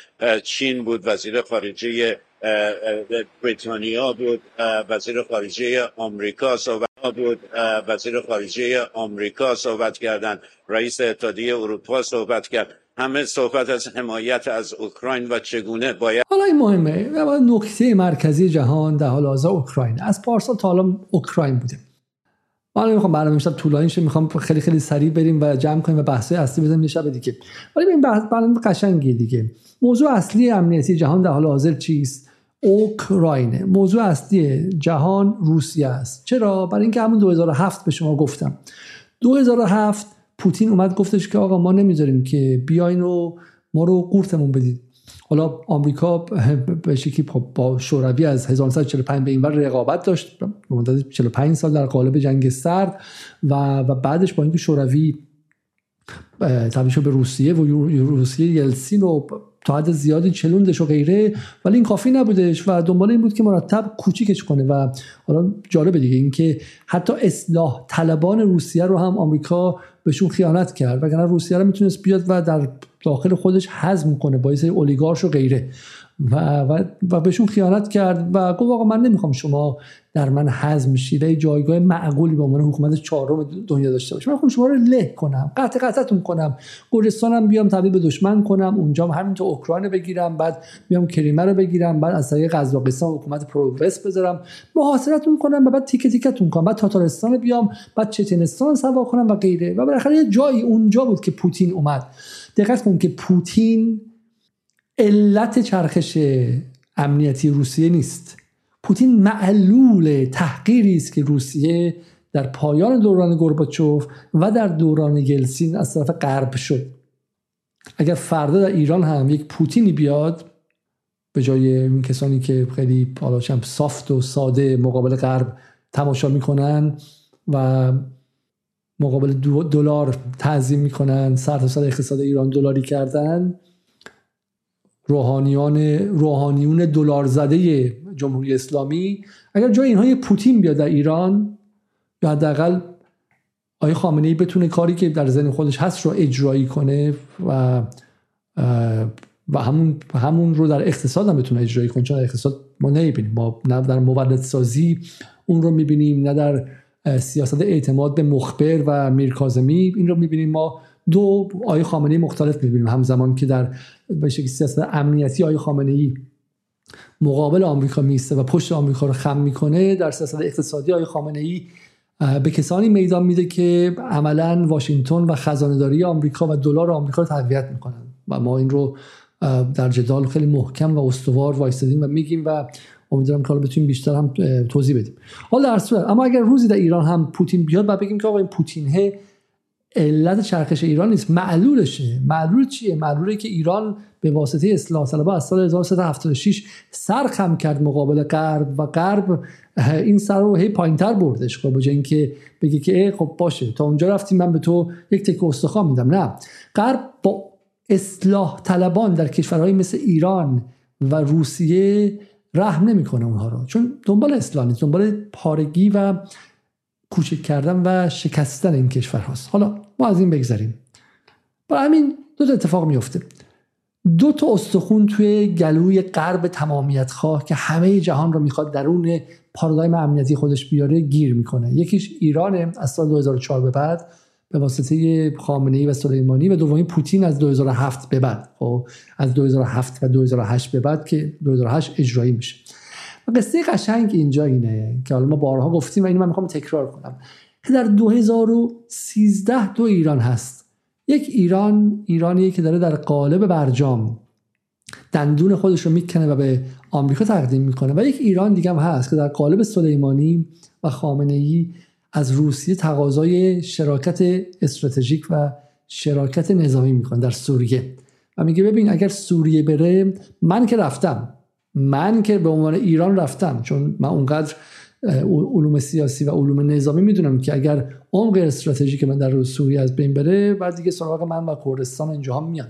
چین بود وزیر خارجه بریتانیا بود وزیر خارجه آمریکا صحبت بود وزیر خارجه آمریکا صحبت کردن رئیس اتحادیه اروپا صحبت کرد. همه صحبت از حمایت از اوکراین و چگونه باید حالا این مهمه. نکته مرکزی جهان در حال حاضر اوکراین. از پارسال تا حالا اوکراین بوده. من نمی‌خوام برنامه امشب طولانی شه می‌خوام خیلی خیلی سریع بریم و جمع کنیم و بحث اصلی بزنیم یه شب دیگه. ولی این بحث برنامه قشنگی دیگه. موضوع اصلی امنیتی جهان در حال حاضر چیست؟ اوکراینه. موضوع اصلی جهان روسیه است. چرا؟ برای اینکه همون 2007 به شما گفتم. 2007 پوتین اومد گفتش که آقا ما نمی‌ذاریم که بیاین و ما رو قورتمون بدید. حالا آمریکا به شکلی با شوروی از 1945 به اینور رقابت داشت. مدت 45 سال در قالب جنگ سرد و و بعدش با اینکه شوروی تبدیل به روسیه و روسیه یلسین و تا حد زیادی چلوندش و غیره ولی این کافی نبودش و دنبال این بود که مرتب کوچیکش کنه و حالا جالبه دیگه اینکه حتی اصلاح طلبان روسیه رو هم آمریکا بهشون خیانت کرد وگرنه روسیه رو می‌تونست بیاد و در داخل خودش حزم کنه با یه اولیگارش و غیره. و, و, و بهشون خیانت کرد و گفت آقا من نمی‌خوام شما در من حزم شید. جایگاه معقولی به عنوان حکومت چهارم دنیا داشته باشم من شما رو له کنم قطع قطعتون کنم. گرجستانم بیام تبدیل به دشمن کنم اونجا همینطور اوکراین بگیرم بعد بیام کریمه رو بگیرم بعد از طریق قزاقستان حکومت پرووست بذارم. محاصرتون کنم و بعد تیکه تیکتون کنم. بعد تاتارستان بیام بعد چچنستان سوا کنم و غیره. و بالاخره یه جایی اونجا بود که پوتین اومد. دقت کن که پوتین علت چرخش امنیتی روسیه نیست. پوتین معلول تحقیری است که روسیه در پایان دوران گورباچوف و در دوران گلسین از طرف غرب شد. اگر فردا در ایران هم یک پوتینی بیاد به جای این کسانی که خیلی حالا سافت و ساده مقابل غرب تماشا می‌کنن و مقابل دلار تعظیم می‌کنن سر تا اقتصاد ایران دلاری کردن. روحانیان روحانیون دلار زده جمهوری اسلامی. اگر جای اینها پوتین بیاد در ایران یا حداقل آقای خامنه ای بتونه کاری که در ذهن خودش هست رو اجرایی کنه و و همون همون رو در اقتصاد هم بتونه اجرایی کنه. چون اقتصاد ما نمی‌بینیم. ما نه در مولد سازی اون رو می‌بینیم نه در سیاست اعتماد به مخبر و میرکازمی این رو می‌بینیم. ما دو آیه خامنه مختلف می‌بینیم. همزمان که در به سیاست امنیتی آیه خامنه ای مقابل آمریکا میسته و پشت آمریکا رو خم می‌کنه در سیاست اقتصادی آیه خامنه ای به کسانی میدان میده که عملا واشنگتن و خزانهداری آمریکا و دلار آمریکا رو تقویت می‌کنن. و ما این رو در جدال خیلی محکم و استوار وایستادیم و میگیم و امیدوارم که حالا بتونیم بیشتر هم توضیح بدیم. حالا در صورت اما اگر روزی در ایران هم پوتین بیاد و بگیم که آقا این پوتین علت چرخش ایران نیست. معلولشه. معلول چیه؟ معلوله که ایران به واسطه اصلاح طلبها از سال 1376 سر خم کرد مقابل غرب و غرب این سر رو هی پایینتر بردش. خب به اینکه بگه که خب باشه تا اونجا رفتیم من به تو یک تک استخوان میدم. نه. غرب با اصلاح طلبان در کشورهای مثل ایران و روسیه رحم نمی‌کنه اونها رو. چون دنبال اصلاح نیست دنبال پارگی و کوچک کردن و شکستن این کشور هاست. حالا ما از این بگذاریم برای همین دو تا اتفاق میفته دو تا استخون توی گلوی غرب تمامیت خواه که همه جهان رو می‌خواد درون پارادایم امنیتی خودش بیاره گیر می‌کنه. یکیش ایرانه از سال 2004 به بعد. به واسطه خامنه ای و سلیمانی و دومی پوتین از 2007 به بعد خب؟ از 2007 و 2008 به بعد که 2008 اجرایی میشه. قصه قشنگ اینجا اینه که حالا ما بارها گفتیم و اینو من می‌خوام تکرار کنم. در 2013 دو ایران هست. یک ایران ایرانی که داره در قالب برجام دندون خودش رو می‌کنه و به آمریکا تقدیم می‌کنه. و یک ایران دیگه هم هست که در قالب سلیمانی و خامنه ای از روسیه تقاضای شراکت استراتژیک و شراکت نظامی می‌کنه در سوریه. و میگه ببین اگر سوریه بره من که رفتم من که به عنوان ایران رفتم چون من اونقدر علوم سیاسی و علوم نظامی می‌دونم که اگر عمق استراتژیک من در سوریه از بین بره بعد دیگه سراغ من و کردستان اینجا هم میان.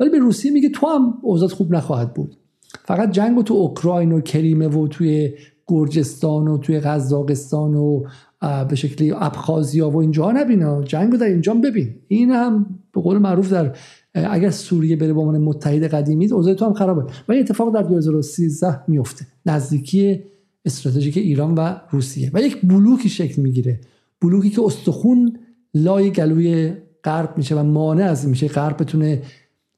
ولی به روسیه میگه تو هم اوضاع خوب نخواهد بود. فقط جنگ تو اوکراین و کریمه و توی گرجستان و توی قزاقستان و به شکلی ابخازیا و اینجا نبینا جنگ در اینجا ببین. این هم به قول معروف در اگر سوریه بره به عنوان متحد قدیمی اوضاع تو هم خرابه و این اتفاق در 2013 میفته. نزدیکی استراتژیک ایران و روسیه. و یک بلوکی شکل می‌گیره. بلوکی که استخون لای گلوی غرب میشه و مانع از میشه غرب بتونه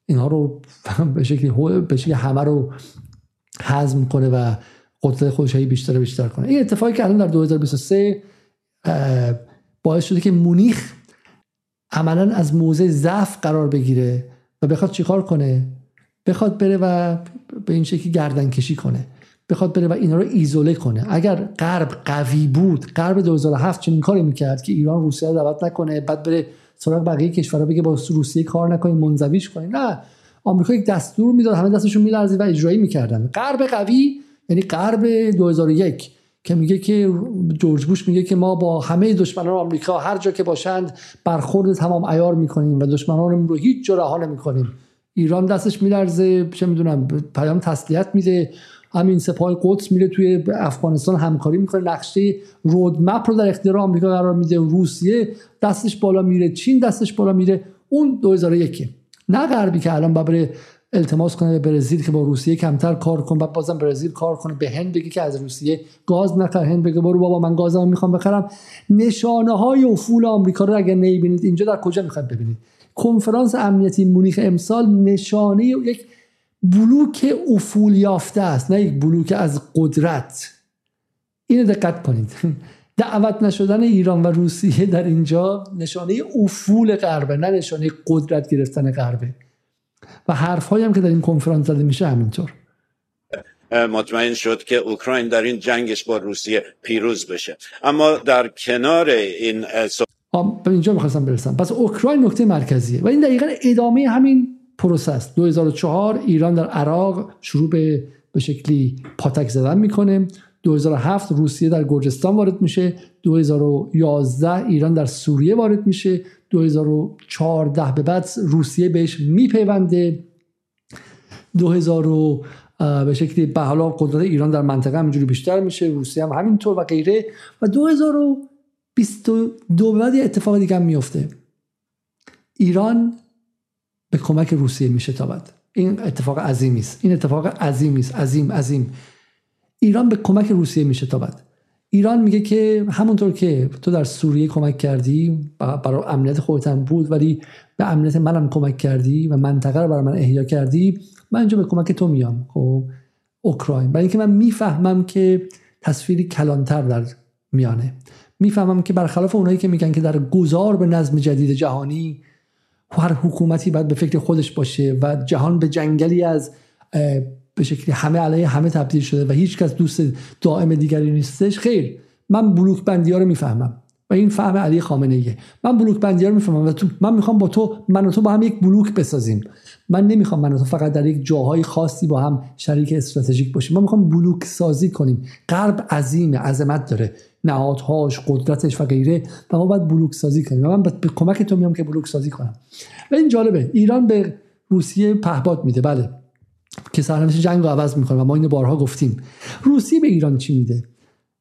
اینها رو به شکلی به شکلی همه رو حزم کنه و قدرت خودش بیشتر بیشتر کنه. این اتفاقی که الان در 2023 باعث شده که مونیخ عملا از موضع ضعف قرار بگیره و بخواد چیکار کنه؟ بخواد بره و به این شکلی گردن کشی کنه. بخواد بره و اینا رو ایزوله کنه. اگر غرب قوی بود غرب 2007 چنین کاری می‌کرد که ایران روسیه رو دعوت نکنه بعد بره سراغ بقیه کشورها بگه با روسیه کار نکنیم منزویش کنیم. نه. آمریکا یک دستور می‌داد همه دستشون میلرزید و اجرایی می‌کردن. غرب قوی یعنی غرب 2001 که میگه که جورج بوش میگه که ما با همه دشمنان آمریکا هر جا که باشند برخورد تمام ایار می‌کنیم و دشمنانمون رو هیچ جا رها نمی‌کنیم. ایران دستش میلرزه چه می‌دونم پیام تسلیت میده. همین سپاه قدس میره توی افغانستان همکاری می‌کنه. نقشه رودمپ رو در اختیار آمریکا قرار میده. روسیه دستش بالا میره. چین دستش بالا میره. اون 2001 نه غربی که الان ببره التماس کنه به برزیل که با روسیه کمتر کار کنه بعد بازم برزیل کار کنه. به هند بگه که از روسیه گاز نخر. هند بگه برو بابا من گازمو می‌خوام بخرم. نشانه های افول آمریکا رو اگر نمی‌بینید اینجا در کجا می‌خواید ببینید؟ کنفرانس امنیتی مونیخ امسال نشانه یک بلوک افول یافته است نه یک بلوک از قدرت. اینو دقت کنید. دعوت نشدن ایران و روسیه در اینجا نشانه افول غربه نه نشانه قدرت گرفتن غربه. و حرف هم که در این کنفرانس زده میشه همینطور. مطمئن شد که اوکراین در این جنگش با روسیه پیروز بشه. اما در کنار این به اینجا می‌خواستم برسم. پس اوکراین نکته مرکزیه و این دقیقا ادامه همین پروسه است. 2004 ایران در عراق شروع به به شکلی پاتک زدن می‌کنه. 2007 روسیه در گرجستان وارد میشه. 2011 ایران در سوریه وارد میشه. 2014 به بعد روسیه بهش میپیونده. 2000 به شکلی به حالا قدرت ایران در منطقه همینجوری بیشتر میشه روسیه هم همینطور و غیره. و 2022 بعد اتفاق دیگه هم میفته. ایران به کمک روسیه میشه تابد این اتفاق عظیمی است. این اتفاق عظیمی است. عظیم عظیم. ایران به کمک روسیه میشه تابد ایران میگه که همونطور که تو در سوریه کمک کردی برای امنیت خودت بود ولی به امنیت منم کمک کردی و منطقه رو برای من احیا کردی من اینجا به کمک تو میام خب؟ اوکراین. برای اینکه من می‌فهمم که تصویری کلانتر در میانه. می‌فهمم که برخلاف اونایی که میگن که در گذار به نظم جدید جهانی هر حکومتی باید به فکر خودش باشه و جهان به جنگلی از به شکلی همه علیه همه تبدیل شده و هیچ کس دوست دائم دیگری نیستش خیر. من بلوک بندی ها رو می‌فهمم و این فهم علی خامنه ایه من بلوک بندی ها رو می‌فهمم و تو من می‌خوام با تو من و تو با هم یک بلوک بسازیم. من نمی‌خوام من و تو فقط در یک جاهای خاصی با هم شریک استراتژیک باشیم. من می‌خوام بلوک سازی کنیم. غرب عظیم عظمت داره. نهادهاش قدرتش و غیره. و ما باید بلوک سازی کنیم. و من به کمک تو میام که بلوک سازی کنم. و این جالبه. ایران به روسیه پهباد میده. بله. که سرنوشت جنگ رو عوض می‌کنه و ما این بارها گفتیم. روسیه به ایران چی میده؟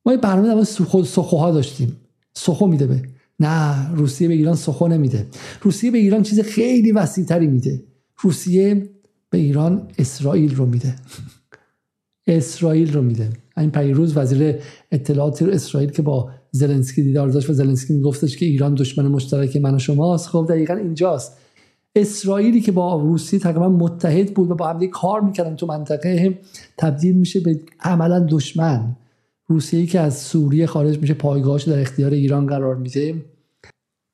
ما یه برنامه در سخوها داشتیم. سخو میده به. نه روسیه به ایران سخو نمیده. روسیه به ایران چیز خیلی وسیع تری میده. روسیه به ایران اسرائیل رو میده. اسرائیل رو میده. این پیروز وزیر اطلاعات اسرائیل که با زلنسکی دیدار داشت و زلنسکی میگفتش که ایران دشمن مشترک من و شماست. خب دقیقا اینجاست. اسرائیلی که با روسیه تقریبا متحد بود و با هم کار می‌کردن تو منطقه تبدیل میشه به عملا دشمن. روسیه که از سوریه خارج میشه پایگاهش در اختیار ایران قرار میده.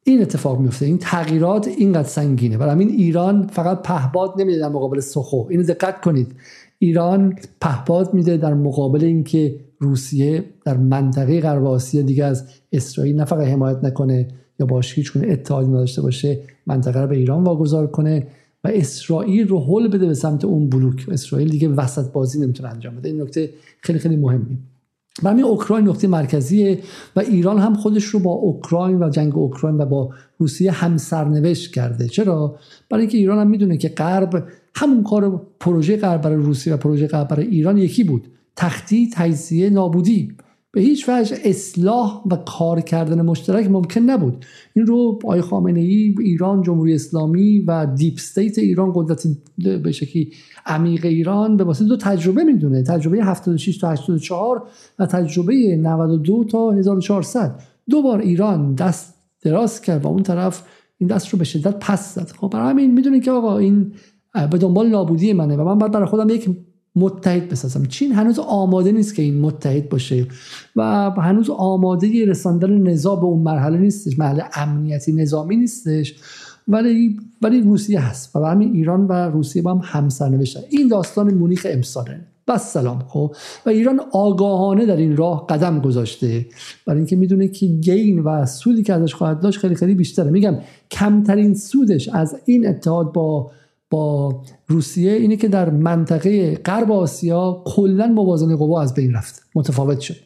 این اتفاق میفته این تغییرات اینقدر سنگینه. برای همین ایران فقط پهباد نمیده در مقابل سخو. اینو دقت کنید. ایران پهپاد میده در مقابل اینکه روسیه در منطقه غرب آسیا دیگه از اسرائیل نه فقط حمایت نکنه یا باش هیچ گونه اتحادی نداشته باشه منطقه رو به ایران واگذار کنه و اسرائیل رو حل بده به سمت اون بلوک. اسرائیل دیگه وسط بازی نمی‌تونه انجام بده. این نکته خیلی خیلی مهمی. و اوکراین نقطه مرکزیه و ایران هم خودش رو با اوکراین و جنگ اوکراین و با روسیه هم سرنوشت کرده. چرا؟ برای اینکه ایران هم می‌دونه که غرب همون کار پروژه غرب برای روسیه و پروژه غرب برای ایران یکی بود. تختی تجزیه نابودی. به هیچ وجه اصلاح و کار کردن مشترک ممکن نبود. این رو آقای خامنه ای ایران جمهوری اسلامی و deep state ایران قدرت به شکلی عمیق ایران به واسطه دو تجربه می‌دونه. تجربه 76 تا 84 و تجربه 92 تا 1400 دو بار ایران دست دراز کرد و اون طرف این دست رو به شدت پس زد. خب برای همین می‌دونید که آقا این به دنبال نابودی منه و من باید برای خودم یک متحد بسازم. چین هنوز آماده نیست که این متحد باشه و هنوز آماده رساندن نزاع به اون مرحله نیستش مرحله امنیتی نظامی نیستش. ولی ولی روسیه هست و همین ایران و روسیه با هم همسر نوشتن. این داستان مونیخ امساله. بس سلام. خب و ایران آگاهانه در این راه قدم گذاشته. برای اینکه می‌دونه که گین و سودی که ازش خواهد داشت خیلی خیلی بیشتره. میگم کمترین سودش از این اتحاد با با روسیه اینه که در منطقه غرب آسیا کلا موازنه قوا از بین رفت. متفاوت شد.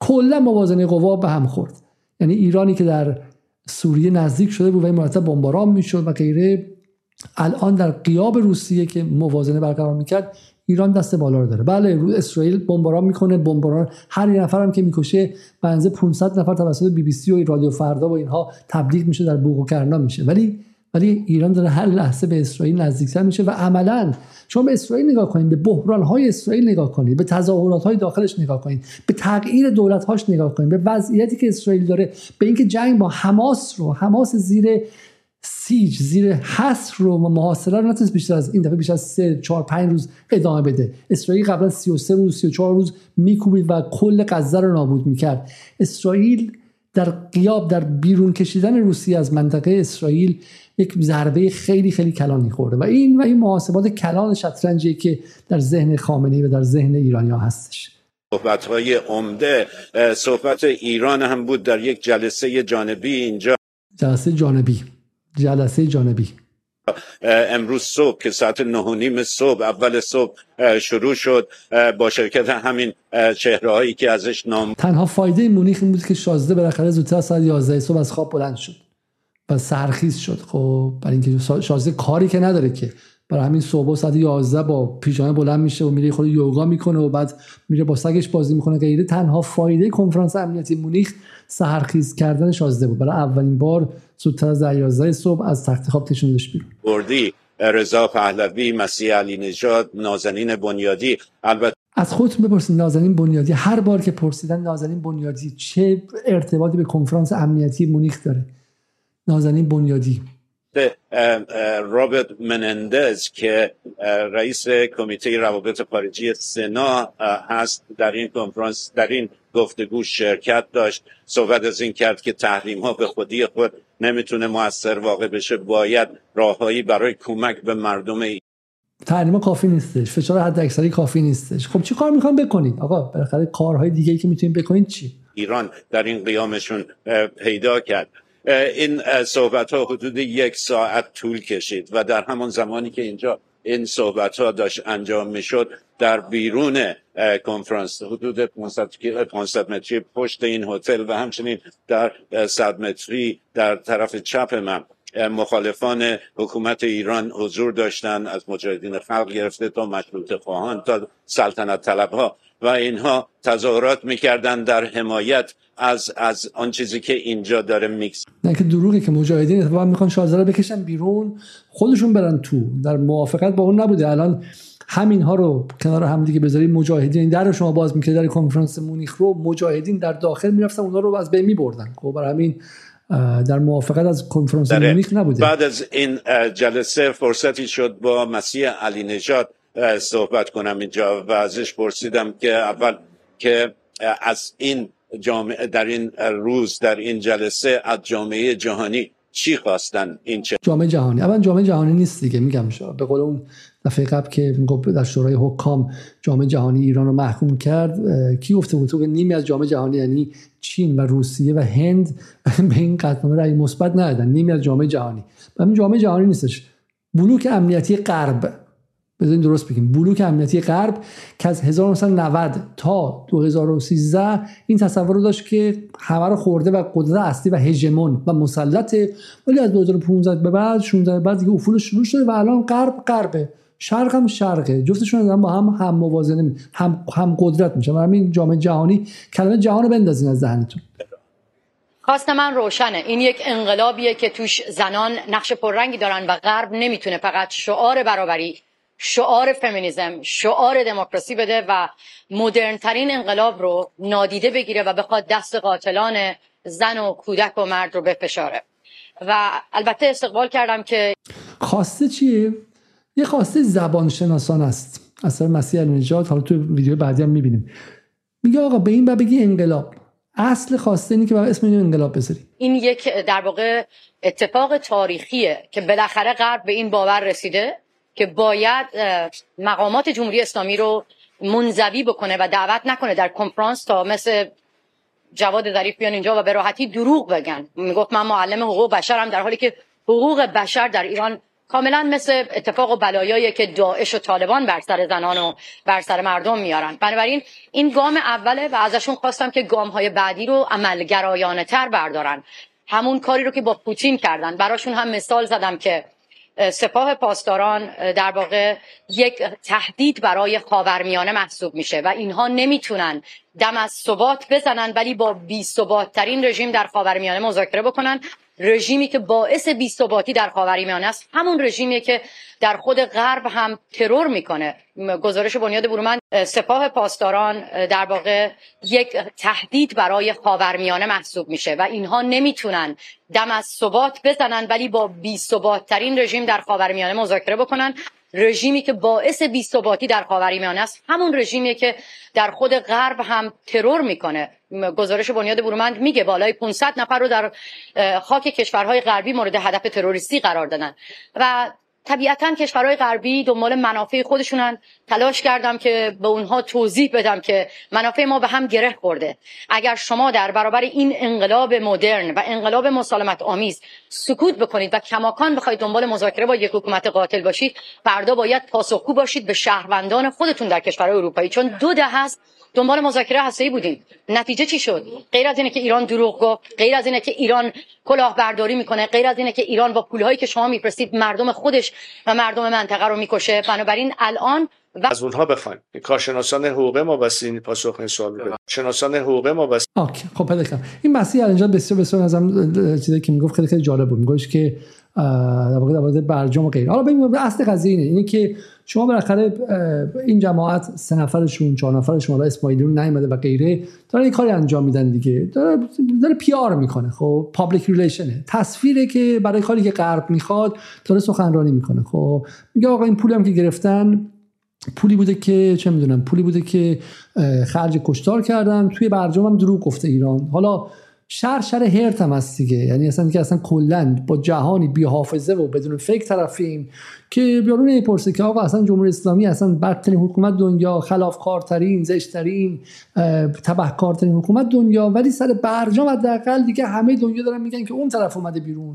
کلا موازنه قوا به هم خورد. یعنی ایرانی که در سوریه نزدیک شده بود و این مرتب بمباران می‌شد و غیره الان در قیاب روسیه که موازنه برقرار می‌کرد ایران دست بالا رو داره. بله اسرائیل بمباران می‌کنه بمباران هر هم که می‌کشه بنزه 500 نفر توسط بی بی سی و رادیو فردا و اینها تبلیغ میشه در بوق و کرنا میشه. ولی ولی ایران داره هر لحظه به اسرائیل نزدیکتر میشه و عملا شما به اسرائیل نگاه کنید به بحران های اسرائیل نگاه کنید به تظاهرات های داخلش نگاه کنید به تغییر دولت هاش نگاه کنید به وضعیتی که اسرائیل داره به اینکه جنگ با حماس رو حماس زیر سیج زیر حصر رو و محاصره رو نتونست بیشتر از این دفعه بیشتر از 3 4 5 روز ادامه بده. اسرائیل قبلا 33 روز 34 روز میکوبید و کل غزه رو نابود می‌کرد. اسرائیل در قیاب در بیرون کشیدن روسیه از منطقه اسرائیل یک ضربه خیلی خیلی کلانی خورده و این و این محاسبات کلان شطرنجی که در ذهن خامنه‌ای و در ذهن ایرانی ها هستش. صحبت های عمده صحبت ایران هم بود در یک جلسه جانبی اینجا. جلسه جانبی. جلسه جانبی. امروز صبح که ساعت نه و نیم صبح اول صبح شروع شد با شرکت همین چهره هایی که ازش نام تنها فایده مونیخ این بود که شازده بالاخره زودتر ساعت 11 صبح از خواب بلند شد و سرخیز شد. خب برای اینکه شازده کاری که نداره که برای همین صبح ساعت 11 با پیژامه بلند میشه و میره خود یوگا می‌کنه و بعد میره با سگش بازی می‌کنه. غیره تنها فایده کنفرانس امنیتی مونیخ سحرخیز کردن شازده بود. برای اولین بار زودتر از 11 صبح از تخت خواب کشوندش بیرون. بردی رضا پهلوی مسیح علی نژاد نازنین بنیادی. البته از خودتون بپرسید نازنین بنیادی. هر بار که پرسیدن نازنین بنیادی چه ارتباطی به کنفرانس امنیتی مونیخ داره؟ نازنین بنیادی. رابرت منندز که رئیس کمیته روابط خارجی سنا هست در این کنفرانس در این گفتگو شرکت داشت. صحبت از این کرد که تحریم ها به خودی خود نمی‌تونه موثر واقع بشه. باید راههایی برای کمک به مردم ای تحریم کافی نیستش. فشار حد اکثری کافی نیستش. خب چی کار می‌خوان بکنید آقا بالاخره کارهای دیگه که می‌تونید بکنید چی؟ ایران در این قیامشون پیدا کرد. این صحبت ها حدود یک ساعت طول کشید و در همان زمانی که اینجا این صحبت ها داشت انجام می شد در بیرون کنفرانس حدود 500 متری پشت این هتل و همچنین در 100 متری در طرف چپ من مخالفان حکومت ایران حضور داشتن از مجاهدین خلق گرفته تا مشروط خواهان تا سلطنت طلب ها و اینها تظاهرات می‌کردن در حمایت از از آن چیزی که اینجا داره میکس. نه که دروغه که مجاهدین اتفاقا می‌خوان شازده بکشن بیرون خودشون برن تو. در موافقت با اون نبوده. الان همین ها رو کنار هم دیگه بذارید مجاهدین در شما باز می‌کرد در کنفرانس مونیخ رو مجاهدین در داخل می‌رفتن. اونا رو از بین میبردن. خب برای همین در موافقت از کنفرانس مونیخ نبوده. بعد از این جلسه فرصتی شد با مسیح علی نژاد صحبت کنم اینجا و ازش پرسیدم که اول که از این جامعه در این روز در این جلسه از جامعه جهانی چی خواستن؟ این چه؟ جامعه جهانی. اول جامعه جهانی نیست دیگه میگم شما. به قول اون دفعه قبل که در شورای حکام جامعه جهانی ایران رو محکوم کرد کی گفته بود که نیمی از جامعه جهانی یعنی چین و روسیه و هند به این قطعنامه رأی مثبت ندادن. نیمی از جامعه جهانی. و این جامعه جهانی نیستش. بلوک امنیتی غرب. بذارین درست بگیم. بلوک امنیتی غرب که از 1990 تا 2013 این تصور رو داشت که همه رو خورده و قدرت اصلی و هژمون و مسلطه ولی از 2015 به بعد 16 به بعد دیگه افول شروع شده و الان غرب غربه شرق هم شرقه. جفتشون با هم هم موازنه هم هم قدرت میشه. و همین جامعه جهانی کلمه جهان رو بندازین از ذهنتون خواست من روشنه. این یک انقلابیه که توش زنان نقش پررنگی دارن و غرب نمی‌تونه فقط شعار برابری شعار فمینیزم شعار دموکراسی بده و مدرنترین انقلاب رو نادیده بگیره و بخواد دست قاتلان زن و کودک و مرد رو بفشاره. و البته استقبال کردم که خواسته چیه؟ یه خواسته زبان شناسان است. اثر مسیح نجات حالا تو ویدیو بعدی هم می‌بینیم. میگه آقا به این با بگی انقلاب. اصل خواسته اینه که با اسم این انقلاب بذاری. این یک در واقع اتفاق تاریخیه که بالاخره غرب به این باور رسیده. که باید مقامات جمهوری اسلامی رو منزوی بکنه و دعوت نکنه در کنفرانس تا مثل جواد ظریف بیان اینجا و به راحتی دروغ بگن. می‌گفت من معلم حقوق بشرم در حالی که حقوق بشر در ایران کاملا مثل اتفاق و بلایایی که داعش و طالبان بر سر زنان و بر سر مردم میارن. بنابراین این گام اوله و ازشون خواستم که گام های بعدی رو عملگرایانه تر بردارن. همون کاری رو که با پوتین کردن. براشون هم مثال زدم که سپاه پاسداران در واقع یک تهدید برای خاورمیانه محسوب میشه و اینها نمی‌تونن دم از ثبات بزنن ولی با بی ثبات ترین رژیم در خاورمیانه مذاکره بکنن. رژیمی که باعث بی‌ثباتی در خاورمیانه است. همون رژیمی که در خود غرب هم ترور می‌کنه. گزارش بنیاد برومند سپاه پاسداران در واقع یک تهدید برای خاورمیانه محسوب میشه و اینها نمی‌تونن دم از ثبات بزنن ولی با بی ترین رژیم در خاورمیانه مذاکره بکنن. رژیمی که باعث بی‌ثباتی در خاورمیانه است. همون رژیمی که در خود غرب هم ترور می‌کنه. گزارش بنیاد برومند میگه بالای 500 نفر رو در خاک کشورهای غربی مورد هدف تروریستی قرار دادن. و طبیعتا کشورهای غربی دنبال منافع خودشونن. تلاش کردم که به اونها توضیح بدم که منافع ما به هم گره خورده. اگر شما در برابر این انقلاب مدرن و انقلاب مسالمت آمیز سکوت بکنید و کماکان بخواید دنبال مذاکره با یک حکومت قاتل باشید فردا باید پاسخگو باشید به شهروندان خودتون در کشورهای اروپایی. چون دو ده هست دنبال مذاکره هسته‌ای بودیم. نتیجه چی شد؟ غیر از اینه که ایران دروغ گفت غیر از اینه که ایران کلاهبرداری می‌کنه غیر از اینه که ایران با پولهایی که شما میفرستید مردم خودش و مردم منطقه رو می‌کشه. بنابراین الان و... از اونها بخوایم. کارشناسان حقوق ما بس این پاسخ این سوال بده شناسان حقوق ما بس اوکی خب پیدا این مسیح اینجا بسیار بسیار ازم چیزی که می‌گفت خیلی خیلی جالب بود. میگوش که در واقع برجام و غیره. حالا ببینیم اصل قضیه اینه. اینه که شما بالاخره این جماعت سه نفرشون چهار نفرشون حالا اسماعیلیون نیومده و غیره دارن این کاری انجام میدن دیگه. داره, داره PR می‌کنه. خب public relation ه تصویره که برای کاری که غرب می‌خواد داره سخنرانی می‌کنه. خب میگه آقا این پولی هم که گرفتن پولی بوده که چه می‌دونم پولی بوده که خرج کشتار کردن توی برجام هم دروغ گفته ایران. حالا شهر شهر هرت هم هست دیگه. یعنی اصلا که اصلا کلا با جهانی بی حافظه و بدون فکر طرفیم که بیارو نمی‌پرسه که آقا اصلا جمهوری اسلامی اصلا بدترین حکومت دنیا خلافکارترین زشترین تبهکارترین حکومت دنیا. ولی سر برجام حداقل دیگه همه دنیا دارن میگن که اون طرف اومده بیرون.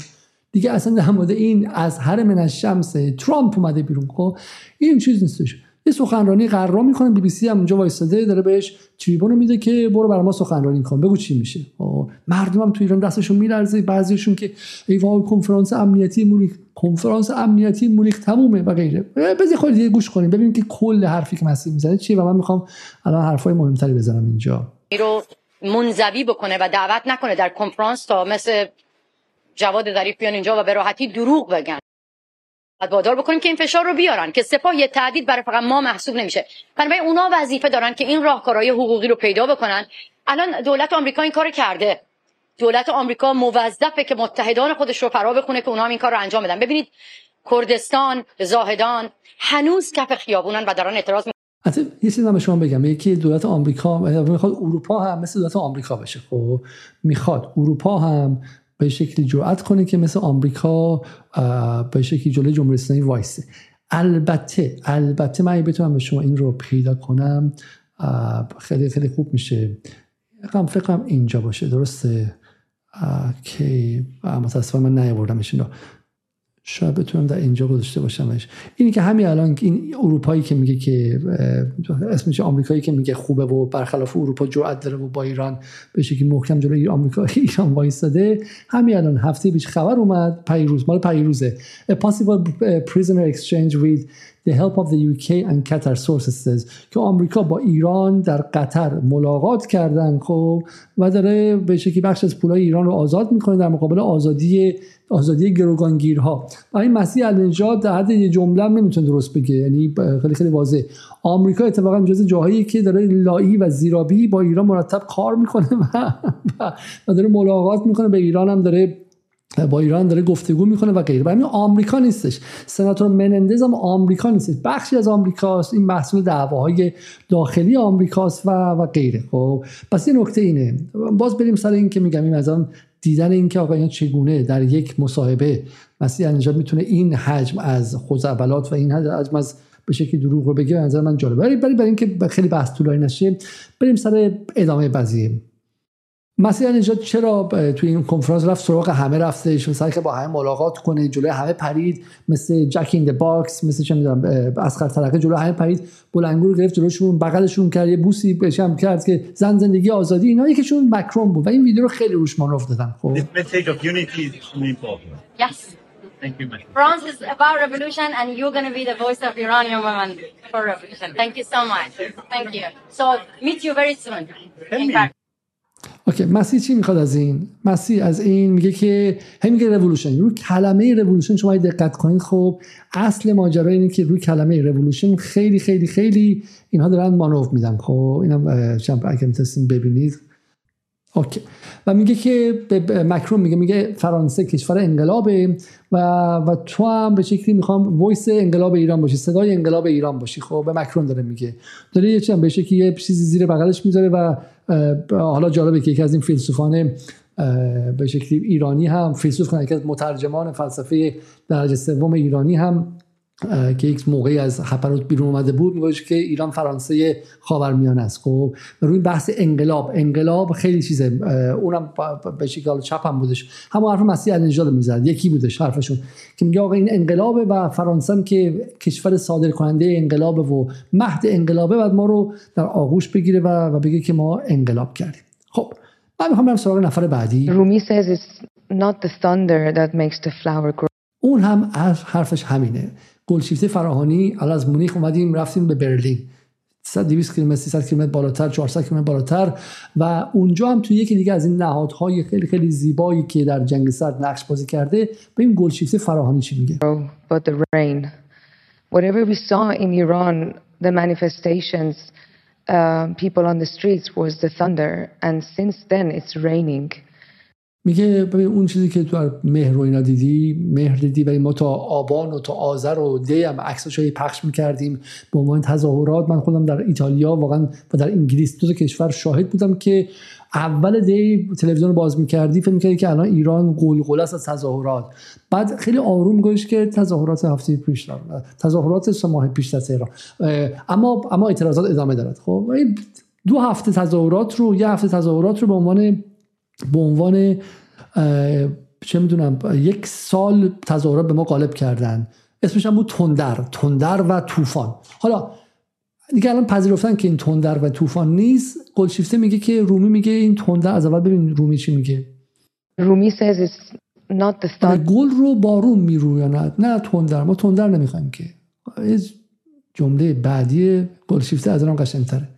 دیگه اصلا در مورد این از هر من الشمس ترامپ اومده بیرون خب؟ این چیز نیستش. یه سخنرانی قرار می‌کنه بی بی سی هم اونجا وایساده داره بهش تریبون میده که برو برای ما سخنرانی کن بگو چی میشه. خب، مردم هم تو ایران دستشون میلرزه. بعضیشون که ای وای کنفرانس امنیتی مونیخ کنفرانس امنیتی مونیخ تمومه و غیره. بذار خود دیگه گوش کنیم. ببینیم که کل حرفی که مسیح می‌زنه چیه و من می‌خوام الان حرفای مهمتری بزنم اینجا. رو منزوی بکنه و دعوت نکنه در کنفرانس تا مثل جواد ظریف بیان اینجا و به راحتی دروغ بگن. وادار بکنیم که این فشار رو بیارن که سپاه یه تعدید برای فقط ما محسوب نمیشه. بنابراین اونا وظیفه دارن که این راهکارهای حقوقی رو پیدا بکنن. الان دولت آمریکا این کار کرده. دولت آمریکا موظفه که متحدان خودش رو فرا بخونه که اونا هم این کار رو انجام بدن. ببینید کردستان زاهدان هنوز کف خیابونن و دارن اعتراض حتی یه چیزی من به شما بگم. یکی دولت آمریکا می‌خواد اروپا هم مثل دولت آمریکا بشه. خب می‌خواد اروپا هم به شکلی جرأت کنه که مثل آمریکا به شکلی جلوی جمهوری اسلامی وایسه. البته البته من بتونم به شما این رو پیدا کنم خیلی خیلی خوب میشه. فکر فکرم اینجا باشه. درسته؟ که متاسفانه من نیاوردمش اینا شاید بتونم در اینجا گذاشته باشمش. اینی که همین الان این اروپایی که میگه که اسمش آمریکایی که میگه خوبه و برخلاف اروپا جرأت داره و با ایران به شکلی محکم جلوی آمریکا ایران وایساده همین الان هفته پیش خبر اومد پیروز مال پیروزه. A possible prisoner exchange the help of the UK and Qatar sources که آمریکا با ایران در قطر ملاقات کردن خب و داره به شکلی بخش از پولای ایران رو آزاد می‌کنه در مقابل آزادی آزادی گروگانگیرها. و این مسیح النژاد در حد یه جمله نمی‌تونه درست بگه یعنی خیلی خیلی واضح آمریکا اتفاقا جز جاهایی که داره لایی و زیرابی با ایران مرتب کار می‌کنه و, و داره ملاقات می‌کنه. به ایران هم داره با ایران داره گفتگو می‌کنه و غیره. همین آمریکا نیستش. سناتور منندز هم آمریکا نیستش. بخشی از آمریکاست. این محصول دعواهای داخلی آمریکاست و و غیره. خب. پس این نکته اینه. باز بریم سر این که میگم این از دیدن اینکه این چگونه در یک مصاحبه مسیح نژاد می‌تونه این حجم از خزعبلات و این حجم از به شکلی دروغ رو بگه نظر من جالبه. برای برای اینکه خیلی بحث طولانی نشه بریم سر ادامه قضیه مسیح نجات چرا توی این کنفرانس رفت سراغ همه رفتش سعی که با همه ملاقات کنه جلوی همه پرید مثل jack in box مثل چه می‌دونم اسخر ترقه جلوی همه پرید بلندگو رو گرفت جلوشون بغلشون کرد یه بوسی بهشم کرد که زن زندگی آزادی اینا یکیشون مکرون بود و این ویدیو رو خیلی روش مانور دادن خب This message of unity is really important. Yes. Thank you, France is about revolution, and you're going to be the voice of Iranian women for revolution. Thank you so much. Thank you. So meet you very soon. okay مسیح چی می‌خواد از این؟ مسیح از این میگه که هم میگه رولوشن رو کلمه رولوشن شما دقت کنید خب اصل ماجرا اینه که روی کلمه رولوشن خیلی خیلی خیلی اینها دارن مانور میدن. خب اینم اگه می‌تونستیم ببینید. okay. و میگه که مکرون میگه میگه فرانسه کشور انقلابه و و تو هم به شکلی می‌خوام voice انقلاب ایران باشی صدای انقلاب ایران باشی. خب به مکرون داره میگه. داره یه چند به شکلی یه چیزی زیر بغلش می‌ذاره و حالا جالبه که یکی از این فیلسوفان به شکلی ایرانی هم فیلسوف کنه از مترجمان فلسفه درجه سوم ایرانی هم که یک موقعی از هپروت بیرون اومده بود میگوش که ایران فرانسه خاورمیانه است. خب روی بحث انقلاب انقلاب خیلی چیزه اونم به شکل چپ هم بودش. همون حرف مسیح نژاد می‌زد. یکی بودش حرفشون. که میگه آقا این انقلابه و فرانسه که کشور صادر کننده انقلاب و مهد انقلابه بعد ما رو در آغوش بگیره و, و بگه که ما انقلاب کردیم. خب من می‌خوام برم سراغ نفر بعدی. رومی says it's not the thunder that makes the flower grow. اون هم حرفش همینه. گلشیفته فراهانی از مونیخ اومدیم رفتیم به برلین. 200 کیلومتر 300 کیلومتر بالاتر 400 کیلومتر بالاتر. و اونجا هم تو یکی دیگه از این نهادهای خیلی خیلی زیبایی که در جنگ سرد نقش بازی کرده به این گلشیفته فراهانی چی میگه؟ But the rain. Whatever we saw in Iran the manifestations uh, people on the streets was the thunder. And since then it's raining. میگه ببین اون چیزی که تو مهر و اینا دیدی مهر دیدی ولی ما تا آبان و تا آذر و دی هم عکسش پخش می‌کردیم. به عنوان تظاهرات من خودم در ایتالیا واقعا و در انگلیس دو کشور شاهد بودم که اول دی تلویزیون رو باز می‌کردی فکر می‌کردی که الان ایران قلقل است از تظاهرات. بعد خیلی آروم گوش که تظاهرات هفته پیش تظاهرات سه ماه پیش در تهران. اما اما اعتراضات ادامه دارد. خب دو هفته تظاهرات رو یه هفته تظاهرات رو به عنوان به عنوان چه می‌دونم یک سال تظاهرات به ما غالب کردن. اسمش هم بود تندر. تندر و طوفان. حالا دیگه الان پذیرفتن که این تندر و طوفان نیست. گلشیفته میگه که رومی میگه این تندر از اول ببین رومی چی میگه. رومی says it's not the آره، گل رو بارون میرویاند نه؟ تندر. ما تندر نمی‌خوایم که. جمله بعدی گلشیفته از اون قشنگتره.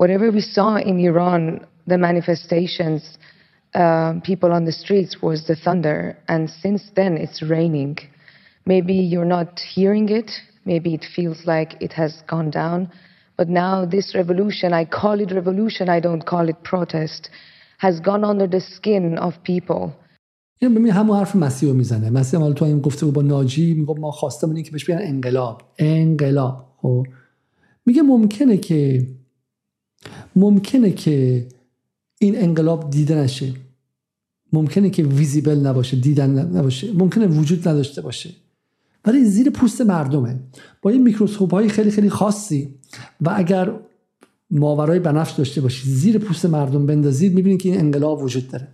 Whatever we saw in Iran the manifestations, uh, people on the streets, was the thunder. And since then, it's raining. Maybe you're not hearing it. Maybe it feels like it has gone down. But now, this revolution, I call it revolution, I don't call it protest, has gone under the skin of people. این ببین همون حرف مسیح رو میزنه مسیح هم تو این گفته با ناجی میگه ما خواستم اینه که بهش بگن انقلاب انقلاب خب میگه ممکنه که ممکنه که این انقلاب دیده نشه ممکنه که ویزیبل نباشه دیدن نباشه. ممکنه وجود نداشته باشه. ولی زیر پوست مردمه. با این میکروسکوپ های خیلی خیلی خاصی و اگر ماورای بنفش داشته باشید زیر پوست مردم بندازید می‌بینید که این انقلاب وجود داره.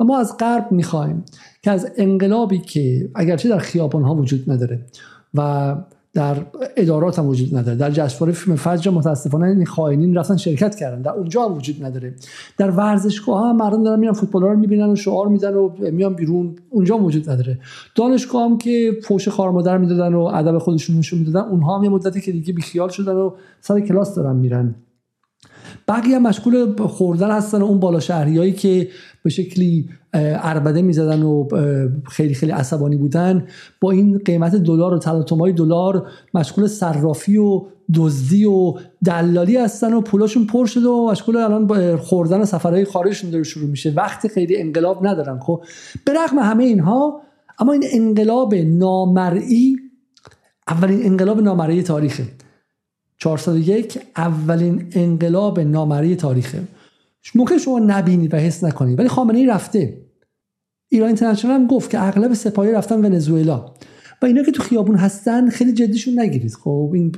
و ما از غرب می‌خوایم که از انقلابی که اگرچه در خیابان ها وجود نداره و در ادارات هم وجود نداره. در جشنواره فیلم فجر متاسفانه این خائنین رفتن شرکت کردن. در اونجا هم وجود نداره. در ورزشگاه هم مردم دارن میرن فوتبال رو می‌بینن و شعار میدن و میان بیرون. اونجا وجود نداره. دانشگاه هم که فوش خار مادر می‌دادن و ادب خودشون نشون می‌دادن اونها هم یه مدتی که دیگه بیخیال شدن و سر کلاس دارن میرن. بقیه مشغول خوردن هستن اون بالا شهریایی که به شکلی اربده می‌زدن و خیلی خیلی عصبانی بودن. با این قیمت دلار و تلاطم‌های دلار مشغول صرافی و دزدی و دلالی هستن و پولاشون پر شده و مشغول الان خوردن سفرهای خارجشون داره شروع میشه. وقتی خیلی انقلاب ندارن خب. به رغم همه اینها اما این انقلاب نامرئی اولین انقلاب نامرئی تاریخه. 401 اولین انقلاب نامرئی تاریخه. ممکن شما نبینید و حس نکنید ولی خامنه ای رفته. ایران اینترنشنال هم گفت که اغلب سپاهی رفتن ونزوئلا. و اینا که تو خیابون هستن خیلی جدیشون نگیرید. خب این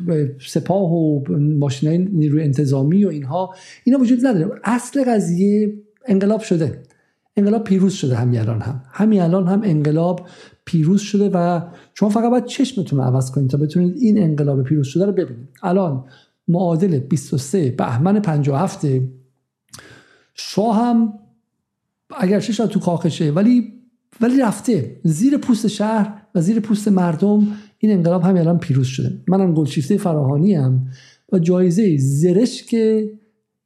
سپاه و ماشینای نیروی انتظامی و اینها اینا وجود نداره. اصل قضیه انقلاب شده. انقلاب پیروز شده همین الان هم. همین الان هم انقلاب پیروز شده و شما فقط باید چشمتون رو عوض کنید تا بتونید این انقلاب پیروز شده رو ببینید. الان معادل 23 بهمن 57 شاه هم اگر شاید تو کاخشه ولی ولی رفته. زیر پوست شهر و زیر پوست مردم این انقلاب هم الان پیروز شده. منم گلشیفته فراهانی هم و جایزه زرشک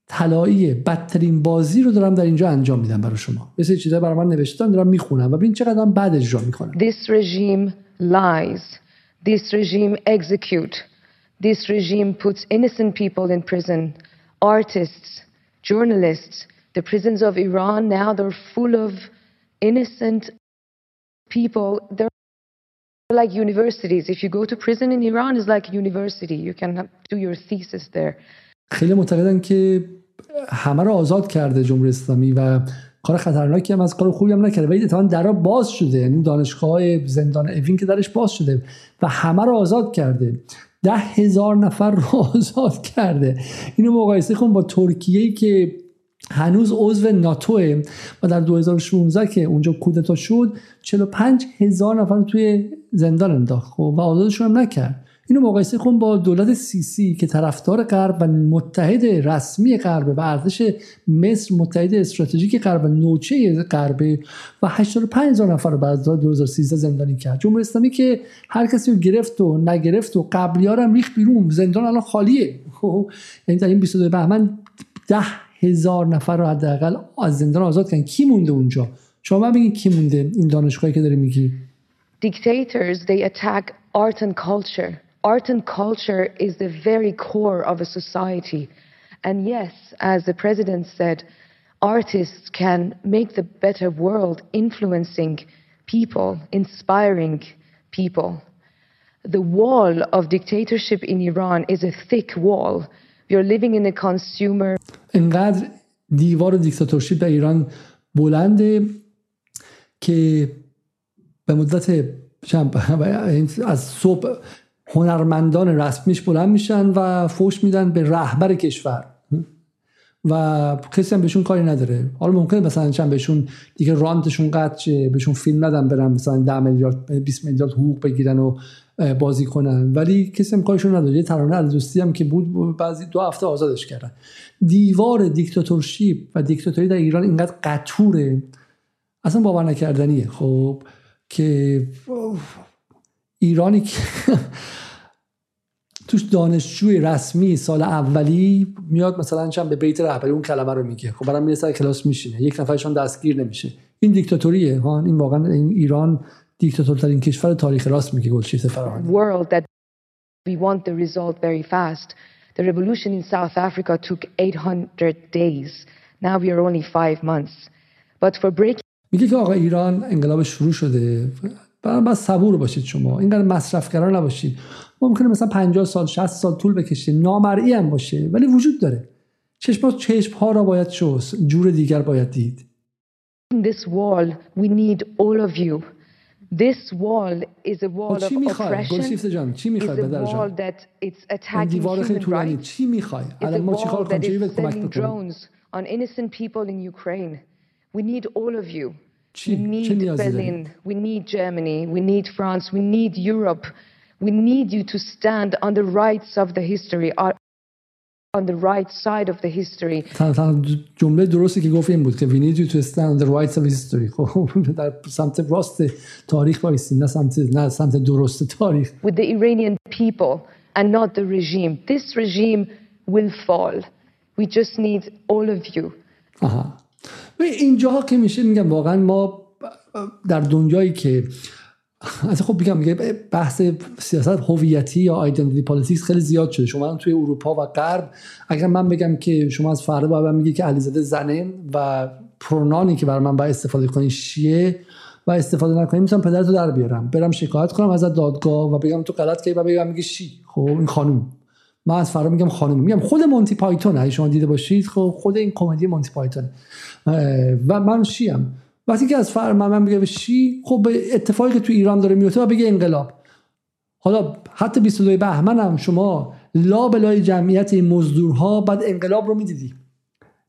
طلایی بدترین بازی رو دارم در اینجا انجام میدم برای شما. مثل چیزا برای من نوشتن دارم می‌خونم و ببین چقدر بعد اجرا می‌کنم. This regime lies. This regime execute. This regime puts innocent people in prison. Artists journalists the prisons of Iran. Now they're full of innocent people. They're like universities. If you go to prison in Iran is like university. You can do your thesis there. خیلی معتقدن که همه رو آزاد کرده جمهوری اسلامی و کار خطرناکی هم از کار خوبی هم نکرده. ولی اتفاقا درا باز شده. یعنی دانشگاه های زندان اوین که درش باز شده و همه رو آزاد کرده. ده هزار نفر رو آزاد کرده. اینو مقایسه کن با ترکیه که هنوز عضو ناتوه و در 2016 که اونجا کودتا شد 45 هزار نفر توی زندان انداخت. خب و آزادشون هم نکرد. اینو مقایسه کن با دولت سیسی که طرفدار غرب و متحد رسمی غرب و ارتش مصر متحد استراتژیک غرب و نوچه غرب و 85 هزار نفر رو بعد از 2013 زندانی کرد. جمهوری اسلامی که هر کسی رو گرفت و نگرفت و قبلی هم ریخت بیرون زندان الان خالیه. یعنی در این 22 بهمن ده هزار نفر رو حداقل از زندان آزاد کردن کی مونده اونجا شما بگید کی مونده این دانشگاهی که داری میگی dictators they attack art and culture art and culture is the very core of a society. And yes, as the president said, artists can make the better world, influencing people, inspiring people. The wall of dictatorship in Iran is a thick wall. We are living in a consumer. انقدر دیوار دیکتاتورشیپ در ایران بلنده که به مدت از صبح هنرمندان رسمیش بلند میشن و فوش میدن به رهبر کشور. و کسی هم بهشون کاری نداره. حالا ممکنه مثلا چند بهشون دیگه رانتشون قطع بهشون فیلم ندن برن مثلا 10 میلیارد 20 میلیارد حقوق بگیرن و بازی کنن. ولی کسی هم کارشون نداره. یه ترانه دوستی هم که بود بعضی دو هفته آزادش کردن. دیوار دیکتاتورشیپ و دیکتاتوری در ایران اینقدر قطوره. اصلا باور نکردنیه. خب که ایرانی که توش دانشجوی رسمی سال اولی میاد مثلا چند به بیت رهبری اون کلمه رو میگه. خب برام می‌رسه کلاس میشینه. یک نفرشون دستگیر نمیشه. این دیکتاتوریه ها؟ این واقعا این ایران دیکتاتورترین کشور تاریخ راست میگه گلشیفته فراهانی. World that we want the result very fast. The revolution in South Africa took 800 days. Now we are only 5 months. But for breaking میگه که آقا ایران انقلاب شروع شده. برای باید صبور باشید شما. اینقدر مصرفگرا نباشید. ممکنه مثلا 50 سال 60 سال طول بکشه. نامرئی هم باشه. ولی وجود داره. چشم چشم ها را باید شست. جور دیگر باید دید. This wall we need all of you. this wall is a wall چی of میخوای oppression گلشیفته جان چی is میخوای a بدر wall جان that it's این attacking دیوار خیلی human طولانی rights چی میخوای It's الان a ما چیکار wall کنیم that چی is به کمک sending بکنیم drones on innocent people in Ukraine. We need all of you. We چی چه need نیازی داریم Berlin. We need Germany. We need France. We need Europe. We need you to stand on the rights of the history, on the right side of the history. جمله درستی که گفت این بود که we need you to stand on the rights of history خب در سمت راست تاریخ بایستیم نه سمت نه سمت درست تاریخ with the Iranian people and not the regime. This regime will fall. We just need all of you. آها و اینجاها که میشه میگم واقعا ما در دنیایی که از خب بگم میگه بحث سیاست هویتی یا identity politics خیلی زیاد شده. شما توی اروپا و غرب اگر من بگم که شما از فردا باید میگه که علیزاده زنه و pronoun ی که برای من باید استفاده کنی she ه و استفاده نکنی می‌تونم پدرتو در بیارم. برم شکایت کنم ازت دادگاه و بگم تو غلط کردی و بگم میگه she خب این خانوم. من از فردا میگم خانم میگم خود مونتی پایتون اگه شما دیده باشید خب خود این کمدی مونتی پایتون. و من شیم وقتی که از فر من میگه شی خب به اتفاقی که تو ایران داره میفته بگه انقلاب. حالا حتی 22 بهمن هم شما لا بلای جمعیت این مزدورها بعد انقلاب رو می‌دیدی.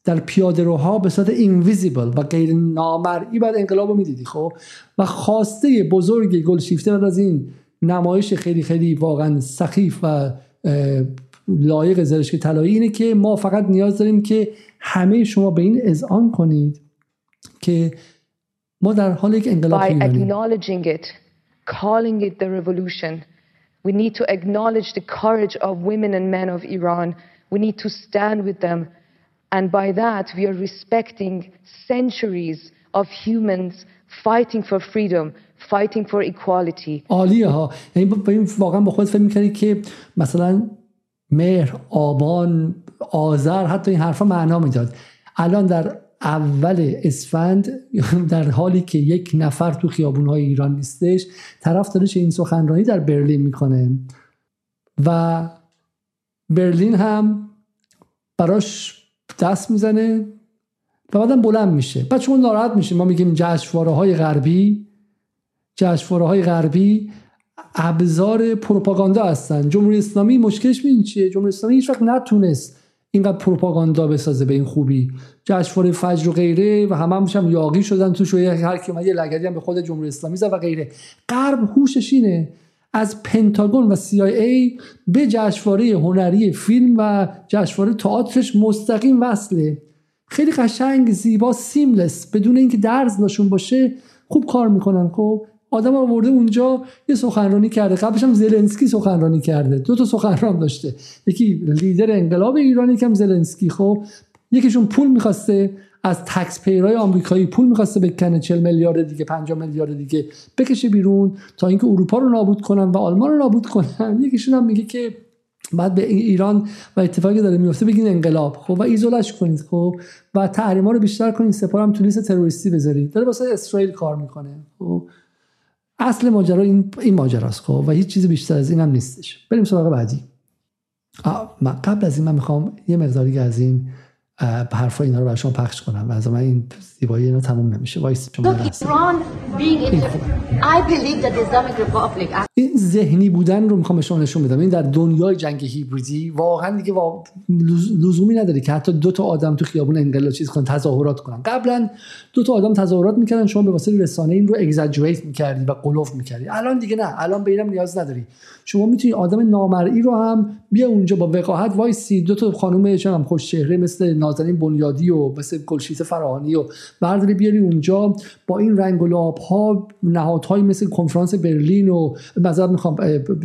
در پیاده روها به صورت اینویزیبل و غیر نامرئی بعد انقلاب رو می‌دیدی خب؟ و خواسته بزرگ گلشیفته بعد از این نمایش خیلی خیلی واقعا سخیف و لایق زرشک طلایی اینه که ما فقط نیاز داریم که همه شما به این اذعان کنید که ما در حال یک انقلاب by acknowledging it calling it the revolution we need to acknowledge the courage of women and men of Iran we need to stand with them and by that we are respecting centuries of humans fighting for freedom fighting for equality عالیه ها یعنی واقعا با خود فکر می‌کردی که مثلا مهر آبان آذر حتی این حرفا معنا می‌داد الان در اول اسفند در حالی که یک نفر تو خیابونهای ایران نیستش طرف داره این سخنرانی در برلین می‌کنه. و برلین هم براش دست می‌زنه و بعدم بلند میشه. بعد شما ناراحت میشه ما میگیم جشنواره های غربی جشنواره های غربی ابزار پروپاگاندا هستن. جمهوری اسلامی مشکلش این چیه؟ جمهوری اسلامی هیچ وقت نتونست اینقدر پروپاگاندا بسازه به این خوبی. جشنواره فجر و غیره و همه هم یاقی شدن تو شویه هر کی یه لگدی هم به خود جمهوری اسلامی زد و غیره. غرب هوشش اینه از پنتاگون و CIA به جشنواره هنری فیلم و جشنواره تئاترش مستقیم وصله. خیلی قشنگ زیبا سیملس بدون اینکه درز داشون باشه خوب کار می‌کنن خب؟ آدم آورده اونجا یه سخنرانی کرده. قبلش هم زلنسکی سخنرانی کرده. دو تا سخنران داشته. یکی لیدر انقلاب ایرانی کم زلنسکی. خب یکیشون پول می‌خواسته. از تکس پیرای آمریکایی پول می‌خواسته بکنه. 40 میلیارد دیگه 50 میلیارد دیگه بکشه بیرون تا اینکه اروپا رو نابود کنن و آلمان رو نابود کنن. یکیشون هم میگه که بعد به ایران و اتفاقی داره میفته بگین انقلاب. خب و ایزولش کنید. خب و تحریما رو بیشتر کنید. سپارم تو لیست تروریستی بذارید. داره واسه اسرائیل کار می‌کنه. خب اصل ماجرا این این ماجراست خب و هیچ چیز بیشتر از این هم نیستش. بریم سراغ بعدی. قبل از این من می‌خوام یه مقداری از این حرفا اینا رو برای شما پخش کنم و از من این زیبایی اینا تموم نمیشه. وایسا شما این ذهنی بودن رو می‌خوام به شما نشون بدم. این در دنیای جنگ هیبریدی واقعا دیگه لزومی نداره که حتی دو تا آدم تو خیابون انقلاب چیز کنن تظاهرات کنن. قبلا دو تا آدم تظاهرات می‌کردن شما به واسطه رسانه این رو exaggerate می‌کردی و غلو می‌کردی. الان دیگه نه الان به اینم نیاز نداری. شما می‌تونی آدم نامرئی رو هم بیا اونجا با وقاحت وایسی. دو تا خانم چم خوش چهره مثل نازنین بنیادی و مثل گلشیفته فراهانی و برداری بیاری اونجا با این رنگ و لاب ها نهادهای مثل کنفرانس برلین و مثلا می‌خوام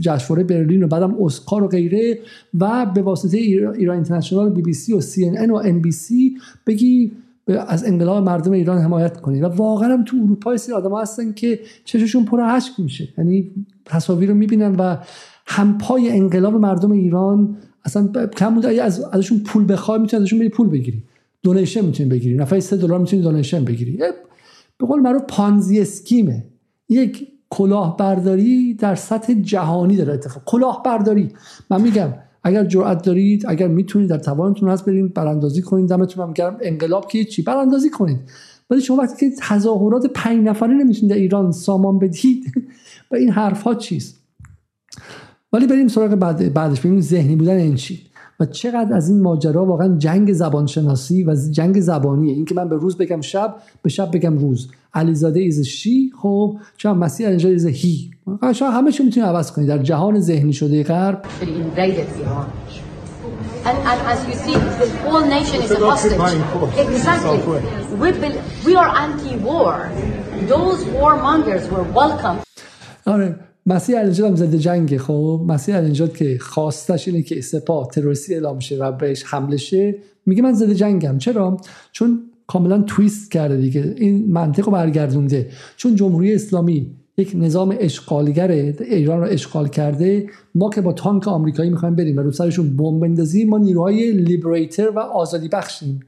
جشنواره برلین و بعدم اسکار و غیره و به واسطه ایران اینترنشنال بی بی سی و سی ان و ان بی سی بگی از انقلاب مردم ایران حمایت کنید و واقعا هم تو اروپا سری آدم هستن که چششون پر اشک میشه. یعنی تصاویر رو می‌بینن و همپای انقلاب مردم ایران اصلا کم بود از ازشون پول بخوای می‌تونی ازشون بری پول بگیری. دونیشن می‌تونی بگیری. نفر 3 دلار می‌تونی دونیشن بگیری. به قول معروف پانزی اسکیمه. یک کلاهبرداری در سطح جهانی داره اتفاق. کلاهبرداری. من میگم اگر جرأت دارید اگر می‌تونید در توانتون هست برید براندازی کنید دمتون هم گرم. انقلاب که چی براندازی کنید ولی شما وقتی که تظاهرات پنج نفره نمی‌تونید در ایران سامان بدید و این حرف ها چیست؟ ولی بریم سراغ بعد بعدش ببینیم ذهنی بودن این چی و چقدر از این ماجرا واقعا جنگ زبانشناسی و جنگ زبانیه این که من به روز بگم شب به شب بگم روز علیزاده is she خب چون مسیح اینجا is he شما همه چی می‌تونی عوض کنی در جهان ذهنی شده غرب And, and as you see, the whole nation is a hostage. Exactly. We, we are anti-war. Those warmongers were welcome. آره مسیح علینژاد هم ضد جنگ خب؟ مسیح علینژاد که خواستش اینه که سپاه تروریستی اعلام شه و بهش حمله شه میگه من زده جنگم. چرا؟ چون کاملا تویست کرده دیگه. این منطق رو برگردونده. چون جمهوری اسلامی یک نظام اشغالگر ایران رو اشغال کرده ما که با تانک آمریکایی می‌خوایم بریم و رو سرشون بمب بندازیم ما نیروهای لیبریتر و آزادی بخشیم.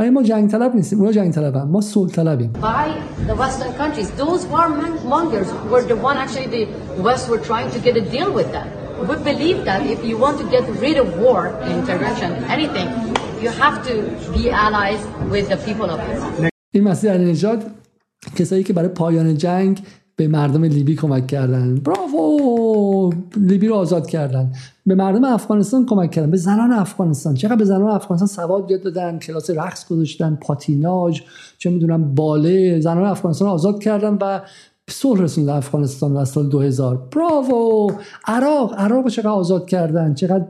برای ما جنگ طلب نیستیم اونا جنگ طلبن ما صلح طلبیم by the western countries those warmongers were the one actually the west were trying to get a deal with them we believe that if you want to get rid of war intervention anything you have to be allies with the people of Iran این مسیح نژاد کسایی که برای پایان جنگ به مردم لیبی کمک کردن براوو لیبی رو آزاد کردن. به مردم افغانستان کمک کردن. به زنان افغانستان. چقدر به زنان افغانستان سواد یاد دادن کلاس رقص گذاشتن پاتیناژ چه می‌دونم باله. زنان افغانستان آزاد کردن و صلح رسوندن افغانستان از سال 2000 براوو عراق عراق چقدر آزاد کردن. چقدر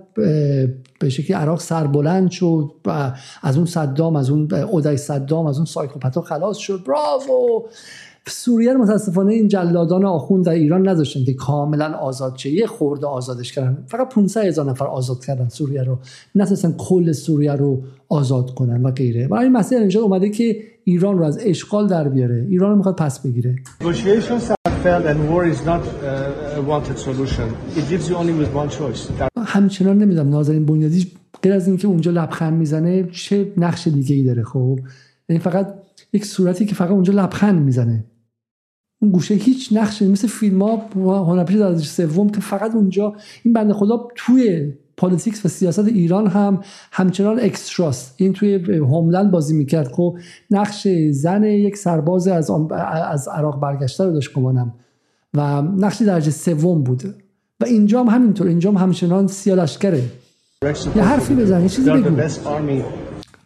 به شکلی عراق سربلند شد و از اون صدام از اون اودای صدام از اون سایکوپتا خلاص شد. براوو سوریه متاسفانه این جلادان آخوند در ایران نذاشتن که کاملا آزاد شه. یه خورده آزادش کردن. فقط 500 هزار نفر آزاد کردن سوریه رو. نتونستن کل سوریه رو آزاد کنن و غیره. برای این مسئله اینجا اومده که ایران رو از اشغال در بیاره. ایران رو می‌خواد پس بگیره. همچنان نمی‌دونم. نازنین بنیادی غیر از اینکه اونجا لبخند می‌زنه چه نقش دیگه ای داره؟ خب یعنی فقط یک صورتی که فقط اونجا لبخند می‌زنه. اون گوشه هیچ نقشی مثل فیلم ها هنرپیشه درجه سوم که فقط اونجا این بنده خدا توی politics و سیاست ایران هم همچنان اکستراست این توی Homeland بازی می‌کرد. خب نقش زن یک سرباز از از عراق برگشته رو داشت گمانم. و نقش درجه سوم بوده و اینجا هم همینطور. اینجا هم همچنان سیالشکره. یه حرفی بزن یه چیزی بگو.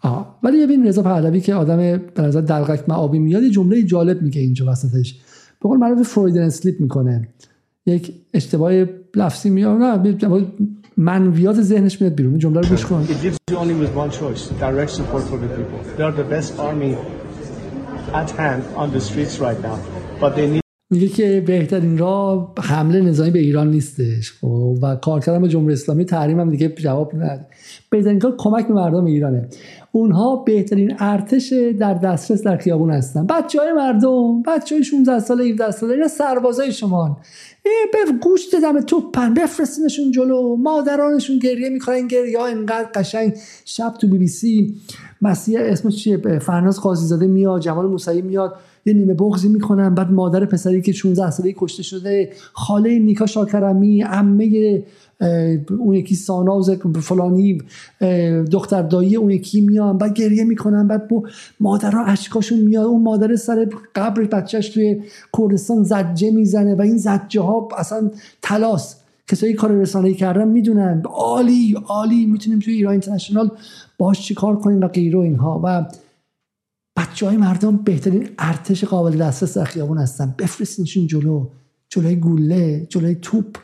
آه. ولی ببین رضا پهلوی که آدم به نظر دلقک مآبی میاد یه جمله جالب میگه اینجا وسطش. به قول معروف Freudian slip می‌کنه. یک اشتباه لفظی میاد نه منویات ذهنش میاد بیرون. جمله رو گوش کن. میگه که بهترین راه حمله نظامی به ایران نیستش خب؟ و کارکردن جمهوری اسلامی تحریم هم دیگه جواب نده بهترین کار کمک به مردم ایرانه. اونها بهترین ارتش در دسترس در خیابون هستن. بچه های مردم بچه های 16 ساله 17 ساله اینا سربازای شما به گوشت دم توپن بفرستینشون جلو. مادرانشون گریه می‌کنن گریه ها انقدر قشنگ. شب تو بی بی سی مسیح اسمش چیه؟ فرناز قاضی زاده میاد جمال موسوی میاد. یه نیمه بغزی می‌کنن بعد مادر پسری که 16 ساله کشته شده خاله نیکا شاکرمی عمه اون یکی ساناز فلانی دختر دایی اون یکی میان بعد گریه می‌کنن بعد با مادرها اشکاشون میاد اون مادر سر قبر بچهش توی کردستان زجه می‌زنه و این زجه ها اصلا تلاس. کسایی کار رسانه‌ای کردن می‌دونن. عالی عالی می‌تونیم توی ایران اینترنشنال باش چی کار کنیم و غیره اینها. و بچه های مردم بهترین ارتش قابل دسترس در خیابون هستن. بفرستینشون جلو. جلوی گوله جلوی توپ.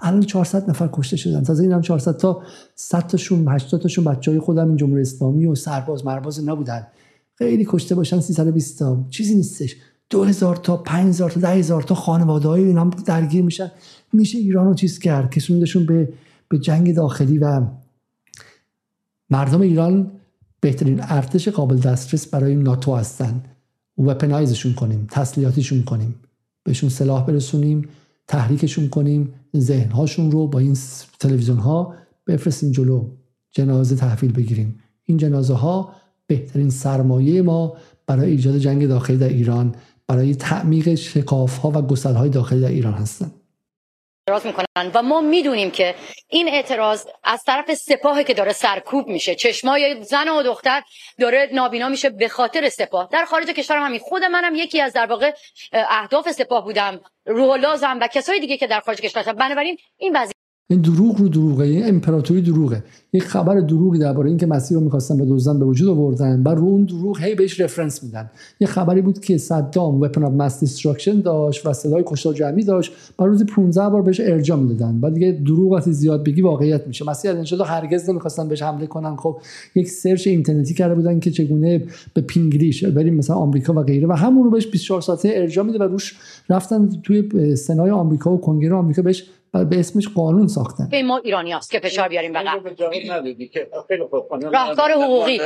الان 400 نفر کشته شدن. تازه اینم 400 تا 100 تاشون 80 تاشون بچهای خودم این جمهوری اسلامی و سرباز مرباز نبودن خیلی کشته باشن 320 تا. چیزی نیستش. 2000 تا 5000 تا 10000 تا خانواده های اینا درگیر میشن. میشه ایران رو چیز کرد؟ کشوندشون به به جنگ داخلی و مردم ایران بهترین ارتش قابل دسترس برای ناتو هستن. و پنایزشون کنیم تسلیحاتیشون کنیم. بهشون سلاح برسونیم تحریکشون کنیم ذهنهاشون رو با این تلویزیون ها بفرستیم جلو. جنازه تحویل بگیریم. این جنازه ها بهترین سرمایه ما برای ایجاد جنگ داخلی در ایران برای تعمیق شکاف ها و گسل های داخلی در ایران هستند اعتراض می‌کنن و ما می‌دونیم که این اعتراض از طرف سپاهی که داره سرکوب میشه. چشمای زن و دختر داره نابینا میشه به خاطر سپاه. در خارج کشور همین. خود منم یکی از در واقع اهداف سپاه بودم. روح و کسای دیگه که در خارج کشور بنابراین این وضعیت این دروغ رو دروغه این امپراتوری دروغه. یک خبر دروغی درباره اینکه مسیح رو می‌خواستن بدزدن به وجود آوردن بعد رو اون دروغ هی بهش رفرنس میدن. یه خبری بود که صدام weapon of mass destruction داشت و سلاح‌های کشتار جمعی داشت بعد روزی 15 بار بهش ارجاع می‌دادن. بعد دیگه دروغ وقتی زیاد بگی واقعیت میشه. مسیح انشالله هرگز نمی‌خواستن بهش حمله کنن. خب یک سرچ اینترنتی کرده بودن که چگونه به پینگلیش بریم مثلا آمریکا و غیره. و همون رو بهش 24 ساعته ارجاع میده و روش رفتن توی سنای آمریکا و کنگره آمریکا بهش به اسمش قانون ساختن. به ما ایرانی هست که فشار بیاریم راهکار حقوقی.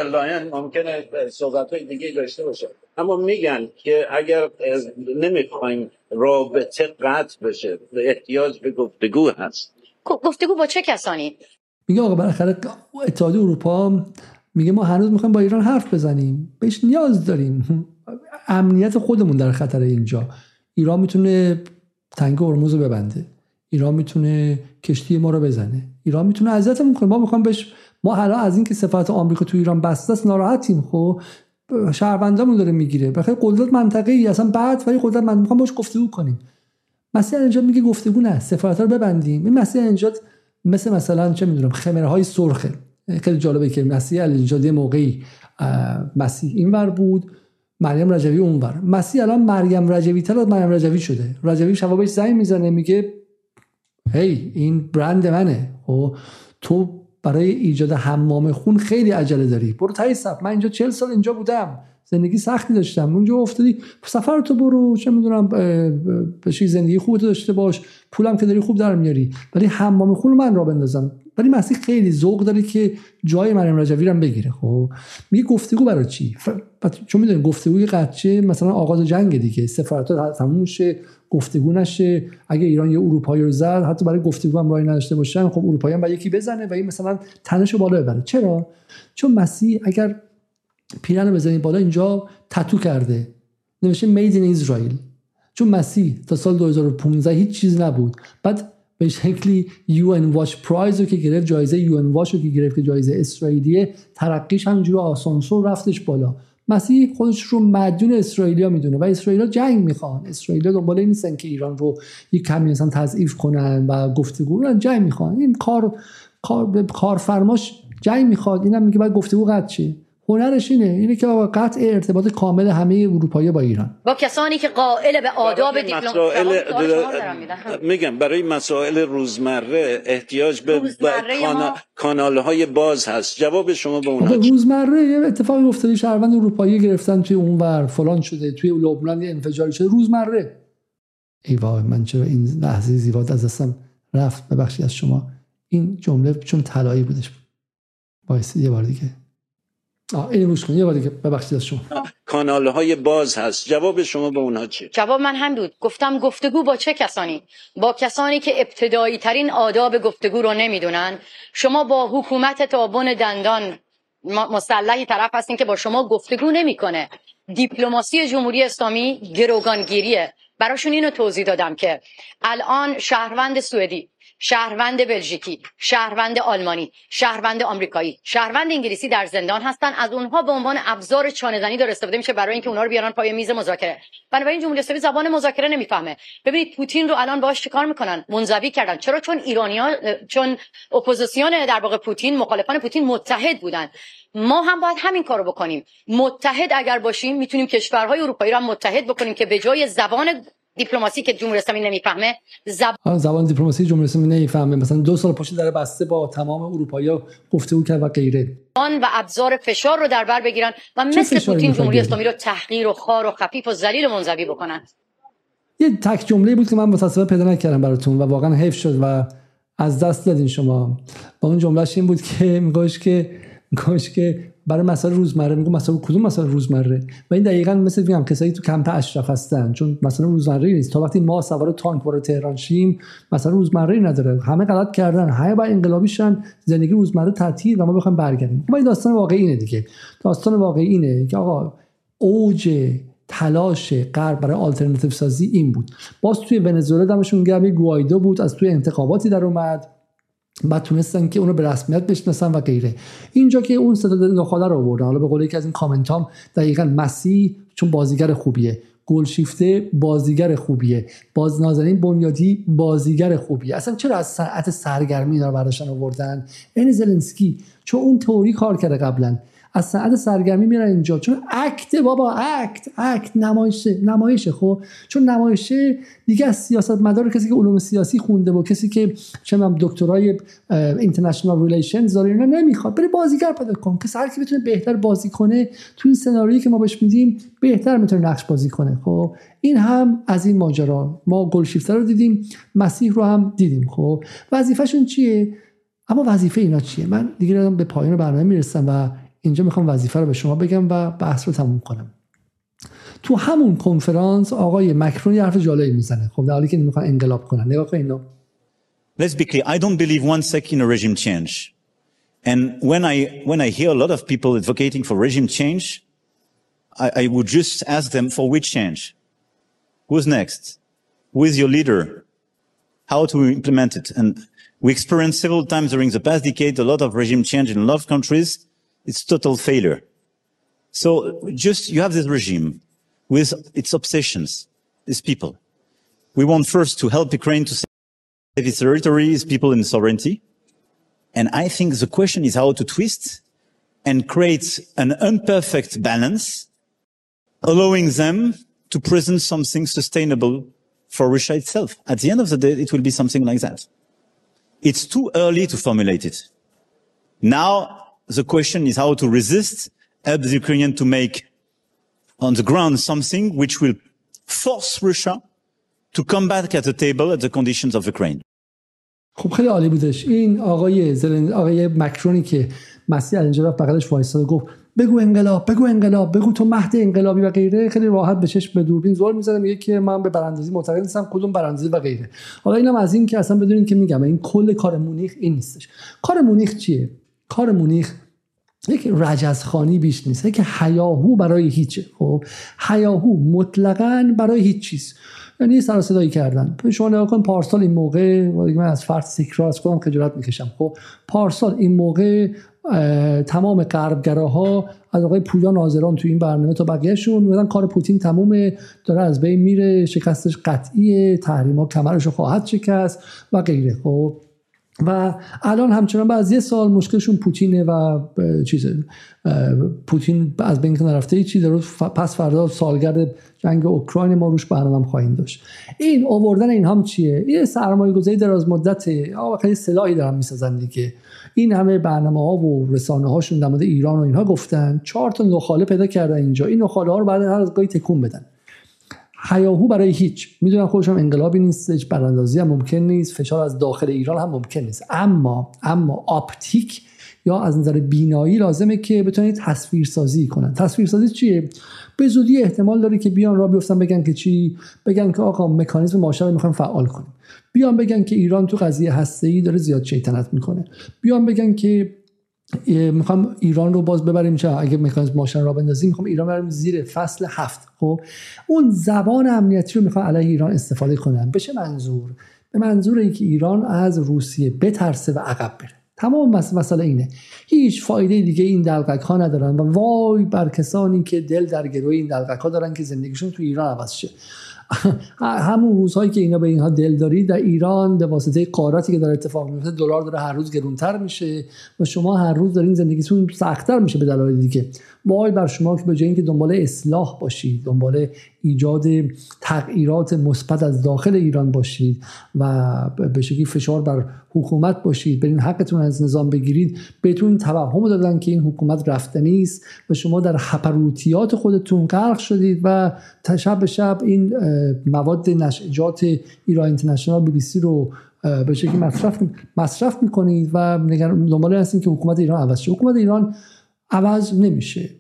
ممکنه صحبت های دیگه داشته باشه. اما میگن که اگر نمی‌خوایم رابطه قطع بشه احتیاج به گفتگو هست. گفتگو با چه کسانی؟ میگه آقا بالاخره اتحادیه اروپا میگه ما هنوز می‌خوایم با ایران حرف بزنیم. بهش نیاز داریم. امنیت خودمون در خطر اینجا. ایران می‌تونه تنگ هرمز رو ببنده. ایران می‌تونه کشتی ما رو بزنه. ایران می‌تونه اذیتمون کنه. ما می‌خوام بهش ما حالا از اینکه سفارت آمریکا تو ایران بسته است ناراحتیم. خب شهروندامون داره می‌گیره. بخاطر قدرت منطقه ای اصلا بعد ولی قدرت من می‌خوام باش گفتگو کنیم. مسیح اینجا میگه گفتگو نه. سفارت رو ببندیم. این مسیح اینجا مثل مثلا چه می‌دونم خمره های سرخه. خیلی جالبه که مسیح اینجا یه موقعی مسیح اینور بود مریم رجوی اونور. مسیح الان مریم رجوی تر از مریم رجوی شده. رجوی شبابش زنگ می‌زنه میگه هی این برند منه. خب، تو برای ایجاد حمام خون خیلی عجله داری. برو تایی من اینجا چل سال اینجا بودم. زندگی سختی داشتم. اونجا افتادی. سفر تو برو. چه می‌دونم بشی زندگی خوب داشته باش. پولم که داری خوب در میاری ولی حمام خون من را بندازم. ولی مسیح خیلی ذوق داره که جای مریم رجوی رو بگیره. خب میگه گفتگو برای چی؟ ف... چون می‌دونی گفتگوی قچه مثلا آغاز جنگ دیگه. سفارت تموم شه. گفتگو نشه. اگه ایران یه اروپایی رو زد حتی برای گفتگو هم راهی نداشته باشن خب اروپایی هم یکی بزنه و این مثلا تنش بالا ببره. چرا؟ چون مسیح اگر پیرن بزنی بالا اینجا تتو کرده. نوشته مید این اسرائیل چون مسیح تا سال 2015 هیچ چیز نبود. بعد به شکلی یو ان واچ پرایز رو که گرفت جایزه یو ان واچ رو که گرفت که جایزه اسرائیلیه ترقیش همینجوری آسانسور رفتش بالا. مسیح خودش رو مدیون اسرائیلیا می‌دونه و اسرائیلیا جنگ می‌خوان. اسرائیلیا دنبال این نیستن که ایران رو یک کمی مثلا تضعیف کنن و گفتگو جنگ می‌خوان. این کار کار کارفرماش جنگ می‌خواد. اینم میگه باید گفتگو قطع هنرش اینه اینه که قطع ارتباط کامل همه اروپایی با ایران. با کسانی که قائل به آداب دیپلماسی میگم برای مسائل روزمره احتیاج به کانال, کانال های باز هست. جواب شما به اون روزمره یه اتفاقی افتاده شهروند اروپایی گرفتن توی اونور فلان شده توی لبنان یه انفجاری شده. روزمره. ای وای من چرا این لحظه زیبا از دستم رفت؟ ببخشید از شما. این جمله چون طلایی بودش. وایسی یه بار دیگه. این روش یه بار دیگه ببخشید از شما کانال های باز هست. جواب شما به اونها چیه جواب من هم بود. گفتم گفتگو با چه کسانی؟ با کسانی که ابتدایی ترین آداب گفتگو رو نمی‌دونن. شما با حکومت تابون دندان مسلحی طرف هستین که با شما گفتگو نمی‌کنه. دیپلماسی جمهوری اسلامی گروگانگیریه. براشون اینو توضیح دادم که الان شهروند سوئدی شهروند بلژیکی شهروند آلمانی شهروند آمریکایی شهروند انگلیسی در زندان هستن. از اونها به عنوان ابزار چانه‌زنی داره استفاده میشه برای اینکه اونها رو بیارن پای میز مذاکره. بنابراین جمهوری اسلامی زبان مذاکره نمی‌فهمه. ببینید پوتین رو الان باهاش چیکار می‌کنن؟ منزوی کردن. چرا؟ چون ایرانیا چون اپوزیسیون در واقع پوتین مخالفان پوتین متحد بودن. ما هم باید همین کارو بکنیم. متحد اگر باشیم می‌تونیم کشورهای اروپایی رو متحد بکنیم که به جای زبان دیپلماسی که جمهوری اسلامی نمی‌فهمه زب... زبان دیپلماسی جمهوری اسلامی نمی‌فهمه. مثلا دو سال پشت در بسته با تمام اروپایی گفتگو کرد و غیره. آن و ابزار فشار رو در بر بگیرن و مثل پوتین جمهوری اسلامی رو تحقیر و خوار و خفیف و ذلیل و منزوی بکنن. یه تک جمله بود که من متاسفانه پیدا نکردم براتون و واقعا حیف شد و از دست دادین شما. با اون جملهش این بود که میگوش که میگوش که برای مسائل روزمره میگم مسائل کدوم مسائل روزمره؟ و این دقیقا مثل میگم کسایی تو کمپ اشرف هستن چون مثلا روزمره نیست. تا وقتی ما سوار تانک وارد تهران شیم مثلا روزمره نداره. همه غلط کردن. همه با انقلابی شن. زندگی روزمره تعطیل و ما بخوایم برگردیم. خب این داستان واقعی اینه دیگه. داستان واقعی اینه که آقا اوج تلاش غرب برای آلترناتیو سازی این بود. باز توی ونزوئلا دمشون گرم. گوایدو بود از توی انتخاباتی در اومد. بعد تونستن که اونو به رسمیت بشناسن و غیره. اینجا که اون صدا نخاله رو آوردن. حالا به قول یکی از این کامنت هم دقیقا مسیح چون بازیگر خوبیه. گلشیفته بازیگر خوبیه. باز نازنین بنیادی بازیگر خوبیه. اصلا چرا از ساعت سرگرمی اینا رو برداشتن آوردن؟ این زلنسکی چون اون توری کار کرده قبلا. از صنعت سرگرمی میرن اینجا. چون act بابا act act نمایشه نمایشه خب. چون نمایشه دیگه از سیاست مدار کسی که علوم سیاسی خونده و کسی که چه دکترای international relations داره اینا نمی‌خواد. بره بازیگر پیدا کن. که هر کی بتونه بهتر بازی کنه تو این سناریویی که ما بهش میدیم بهتر می‌تونه نقش بازی کنه. خب. این هم از این ماجرا. ما گلشیفته رو دیدیم مسیح رو هم دیدیم. خب. وظیفهشون چیه؟ اما وظیفه اینا چیه؟ من دیگه به پایان برنامه می‌رسم و اینجا میخوام وظیفه رو به شما بگم و بحث رو تموم کنم تو همون کنفرانس آقای مکرون یه حرف جالبی میزنه خب در حالی که میخوان انقلاب کنن نگاه کن اینو Let's be clear. I don't believe one second in a regime change. And when I, when I hear a lot of people advocating for regime change, I, I would just ask them for which change? Who's next? Who is your leader? How to implement it? And we experienced several times during the past decade a lot of regime change in a lot of countries It's total failure. So just, you have this regime with its obsessions, these people. We want first to help Ukraine to save its territory, its people and sovereignty. And I think the question is how to twist and create an imperfect balance, allowing them to present something sustainable for Russia itself. At the end of the day, it will be something like that. It's too early to formulate it. Now, the question is how to resist, help the Ukrainian to make on the ground something which will force Russia to come back at the table at the conditions of Ukraine. خب خیلی عالی بودش. این آقای زلن... آقای مکرونی که مسیح از اینجا رفت بغلش وایساد گفت بگو انقلاب بگو انقلاب بگو تو مهد انقلابی و غیره. خیلی راحت به چشم به دوربین زور می‌زنه میگه که من به براندازی معتقد نیستم کدوم براندازی و غیره. حالا اینم از این که اصلا بدونین که میگم این کل کار مونیخ این نیستش. کار مونیخ چیه؟ کار مونیخ یک رجزخانی بیش نیست یک حیاهو برای هیچه خب؟ حیاهو مطلقا برای هیچ چیز. یعنی سر صدایی کردن. شما نگاه کن پارسال این موقع من از فرد تکرار از خودم خجالت می‌کشم خب؟ پارسال این موقع تمام غربگراها از آقای پویا ناظران تو این برنامه تا بقیهشون میگن کار پوتین تمومه داره از بین میره شکستش قطعیه تحریما کمرش خواهد شکست و غیره خب؟ و الان همچنان بعد از یه سال مشکلشون پوتینه و چیز پوتین از بین نرفته چی داره پس فردا سالگرد جنگ اوکراین ما روش برنامه خواهیم داشت. این آوردن این هم چیه؟ یه سرمایه گذاری دراز مدت خیلی سلاحی دارن می‌سازن دیگه. این همه برنامه ها و رسانه هاشون در مورد ایران و اینها گفتن. چهار تا نخاله پیدا کردن اینجا. این نخاله ها رو بعد هر از گاهی تکون بدن. حیاهو برای هیچ. می‌دونم خودشم انقلابی نیستش براندازی هم ممکن نیست فشار از داخل ایران هم ممکن نیست. اما اما آپتیک یا از نظر بینایی لازمه که بتونید تصویر سازی کنن. تصویر سازی چیه؟ به زودی احتمال داره که بیان را بیفتن بگن که چی؟ بگن که آقا مکانیزم ماشه رو می‌خوایم فعال کنیم. بیان بگن که ایران تو قضیه هسته داره زیاد شیطنت می‌کنه. بیان بگن که می‌خوام ایران رو باز ببریم چه اگه مکانیزم ماشن را بندازیم می‌خوام ایران بریم زیر فصل هفت. خب اون زبان امنیتی رو می‌خوام علیه ایران استفاده کنم. به چه منظور؟ به منظور اینکه ایران از روسیه بترسه و عقب بره. تمام مسئله اینه. هیچ فایده دیگه این دلقک ها ندارن و وای بر کسانی که دل در گروه این دلقک ها دارن که زندگیشون تو ایران عوض شه. همون روزهایی که اینا به اینها داری در ایران به واسطه قاراتی که داره اتفاق میفته دلار داره هر روز گرونتر میشه و شما هر روز دارین زندگیتون سختتر میشه به دلایل دیگه وای بر شما که به جای اینکه دنبال اصلاح باشید دنبال ایجاد تغییرات مثبت از داخل ایران باشید و به شکلی فشار بر حکومت باشید. برین حقتون از نظام بگیرید. بهتون توهم دادن که این حکومت رفتنی است و شما در حپروتیات خودتون غرق شدید و شب به شب این مواد نشجات ایران اینترنشنال بی بی سی رو به شکلی مصرف مصرف می‌کنید و دنبال هستید که حکومت ایران عوض شه. حکومت ایران عوض نمیشه.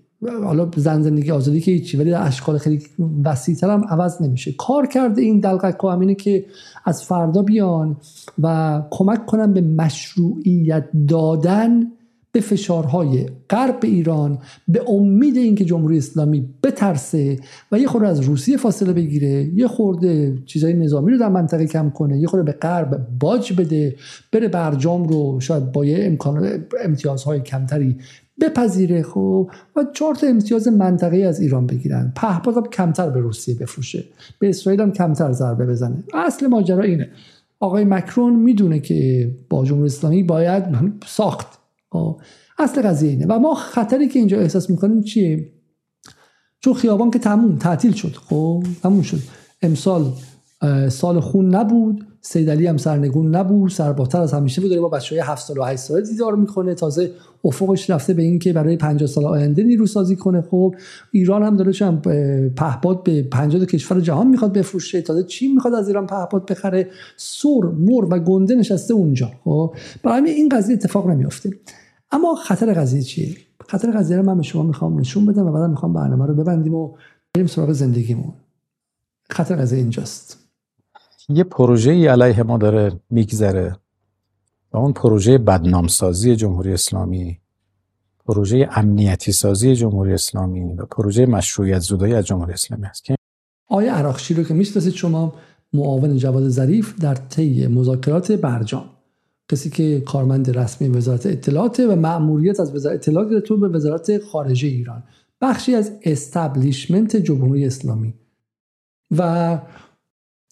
حالا زن زندگی آزادی که هیچی ولی در اشکال خیلی وسیعتر هم عوض نمیشه. کار کرده این دلقک همینه که از فردا بیان و کمک کنن به مشروعیت دادن به فشارهای غرب ایران به امید اینکه جمهوری اسلامی بترسه و یه خورده از روسیه فاصله بگیره یه خورده چیزای نظامی رو در منطقه کم کنه یه خورده به غرب باج بده بره برجام رو شاید با یه امکان امتیازهای کمتری بپذیره خب و چهار تا امتیاز منطقه از ایران بگیرن. پهپاد هم کمتر به روسیه بفروشه. به اسرائیل هم کمتر ضربه بزنه. اصل ماجرا اینه. آقای مکرون می‌دونه که با جمهوری اسلامی باید ساخت. خب اصل قضیه اینه. و ما خطری که اینجا احساس می‌کنیم چیه؟ چون خیابان که تموم تعطیل شد. خب تموم شد. امسال سال خون نبود. سید علی هم سرنگون نبود سرباتر از همیشه بود. داره با بچه های 7 سال و 8 ساله دیدار می‌کنه. تازه افقش رفته به اینکه برای 50 سال آینده نیرو سازی کنه. خب ایران هم داره چم پهپاد به 50 کشور جهان می‌خواد بفروشه. تازه چین می‌خواد از ایران پهپاد بخره. سور مر و گنده نشسته اونجا. خب برای این قضیه اتفاق نمیافته. اما خطر قضیه چیه؟ خطر قضیه رو من به شما می‌خوام نشون بدم و بعد می‌خوام برنامه رو ببندیم و بریم سراغ زندگیمون. خطر قضیه اینجاست. یه پروژه ای علیه ما داره میگذره. و اون پروژه بدنامسازی جمهوری اسلامی پروژه امنیتی سازی جمهوری اسلامی و پروژه مشروعیت زودایی از جمهوری اسلامی است که آیا عراقچی رو که می‌شناسید شما معاون جواد ظریف در طی مذاکرات برجام. کسی که کارمند رسمی وزارت اطلاعات و مأموریت از وزارت اطلاعات تو به وزارت خارجه ایران. بخشی از استبلیشمنت جمهوری اسلامی. و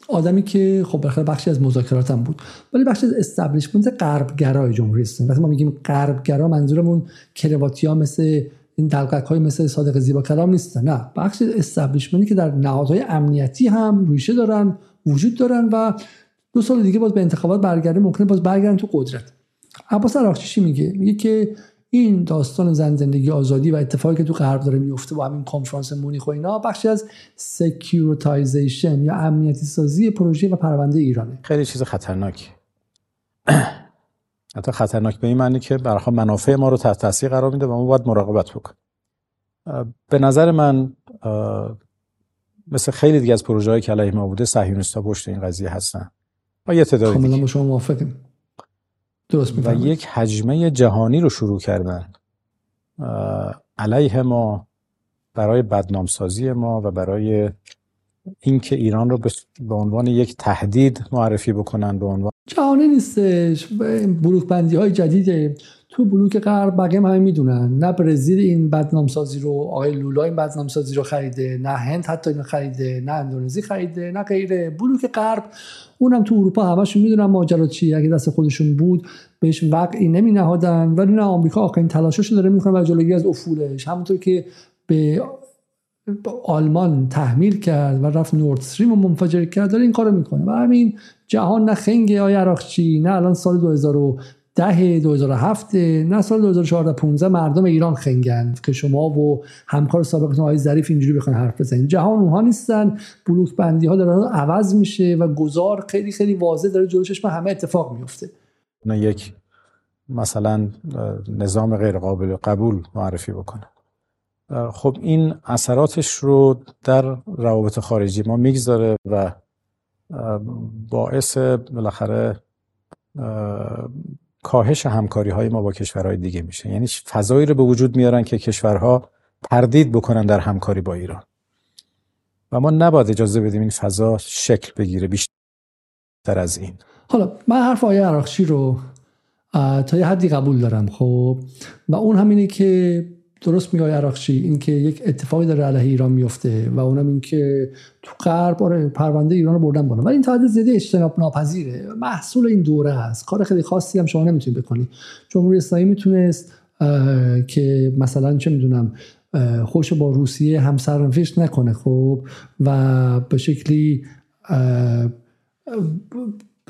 آدمی که خب بالاخره بخشی از مذاکرات هم بود ولی بخشی از استبلیشمنت غربگرای جمهوری اسلامی. وقتی ما میگیم غربگرا منظورمون کرواتی مثل این دلقک های مثل صادق زیبا کلام نیستن. نه بخش establishment ی که در نهادهای امنیتی هم ریشه دارن وجود دارن و دو سال دیگه باز به انتخابات برگرده ممکنه باز برگردن تو قدرت. عباس عراقچی میگه میگه که این داستان زن زندگی آزادی و اتفاقی که تو غرب داره میفته با همین کنفرانس مونیخ و اینا بخشی از securitization یا امنیتی سازی پروژه و پرونده ایرانه. خیلی چیز خطرناکی. حتی خطرناک به این معنی که بالاخره منافع ما رو تحت تاثیر قرار میده و ما باید مراقبت بکنیم. به نظر من مثل خیلی دیگه از پروژه های که علیه ما بوده صهیونیست‌ها پشت این قضیه هستن. و یه تعداد کاملا با شما موافقیم. درست و یک حجمه جهانی رو شروع کردن. علیه ما برای بدنامسازی ما و برای اینکه ایران رو به عنوان یک تهدید معرفی بکنن به عنوان جهانی نیستش. بلوک بندی های جدیده. تو بلوک غرب بقیه همه می‌دونن. نه برزیل این بدنامسازی رو آقای لولا این بدنامسازی رو خریده نه هند حتی اینو خریده نه اندونزی خریده نه غیره. بلوک غرب اونم تو اروپا همشون می‌دونن ماجرا چیه. اگه دست خودشون بود بهش وقعی نمی نهادن ولی نه آمریکا آخرین تلاشش داره می‌کنه و جلوگیری از افولش. همونطور که به آلمان تحمیل کرد و رفت نورد استریم رو منفجر کرد داره این کارو می‌کنه. و همین جهان نه خنگ آی عراقچی نه الان سال 2010 2007 نه سال 2014 15 مردم ایران خنگند که شما و همکار سابقتون آقای ظریف اینجوری بخواین حرف بزنید جهان اونها نیستن بلوک بندی ها داره عوض میشه و گذار خیلی خیلی واضح داره جلو چشم همه اتفاق میفته. نه یک مثلا نظام غیر قابل قبول معرفی بکنه. خب این اثراتش رو در روابط خارجی ما می‌گذاره و باعث بالاخره کاهش همکاری های ما با کشورهای دیگه میشه. یعنی فضایی رو به وجود میارن که کشورها تردید بکنن در همکاری با ایران. و ما نباید اجازه بدیم این فضا شکل بگیره بیشتر از این. حالا من حرف آیه عراقچی رو تا یه حدی قبول دارم خب؟ و اون همینه که درست میگه عراقچی اینکه یک اتفاقی داره علیه ایران میفته و اونم اینکه تو غرب آره پرونده ایران رو بردن بالا. ولی این تا زیاده اجتناب ناپذیره. محصول این دوره هست. کار خیلی خاصی هم شما نمی‌تونید بکنی. جمهوری اسلامی می‌تونست که مثلا چه می‌دونم خوش با روسیه همسرنوشت نکنه خب و به شکلی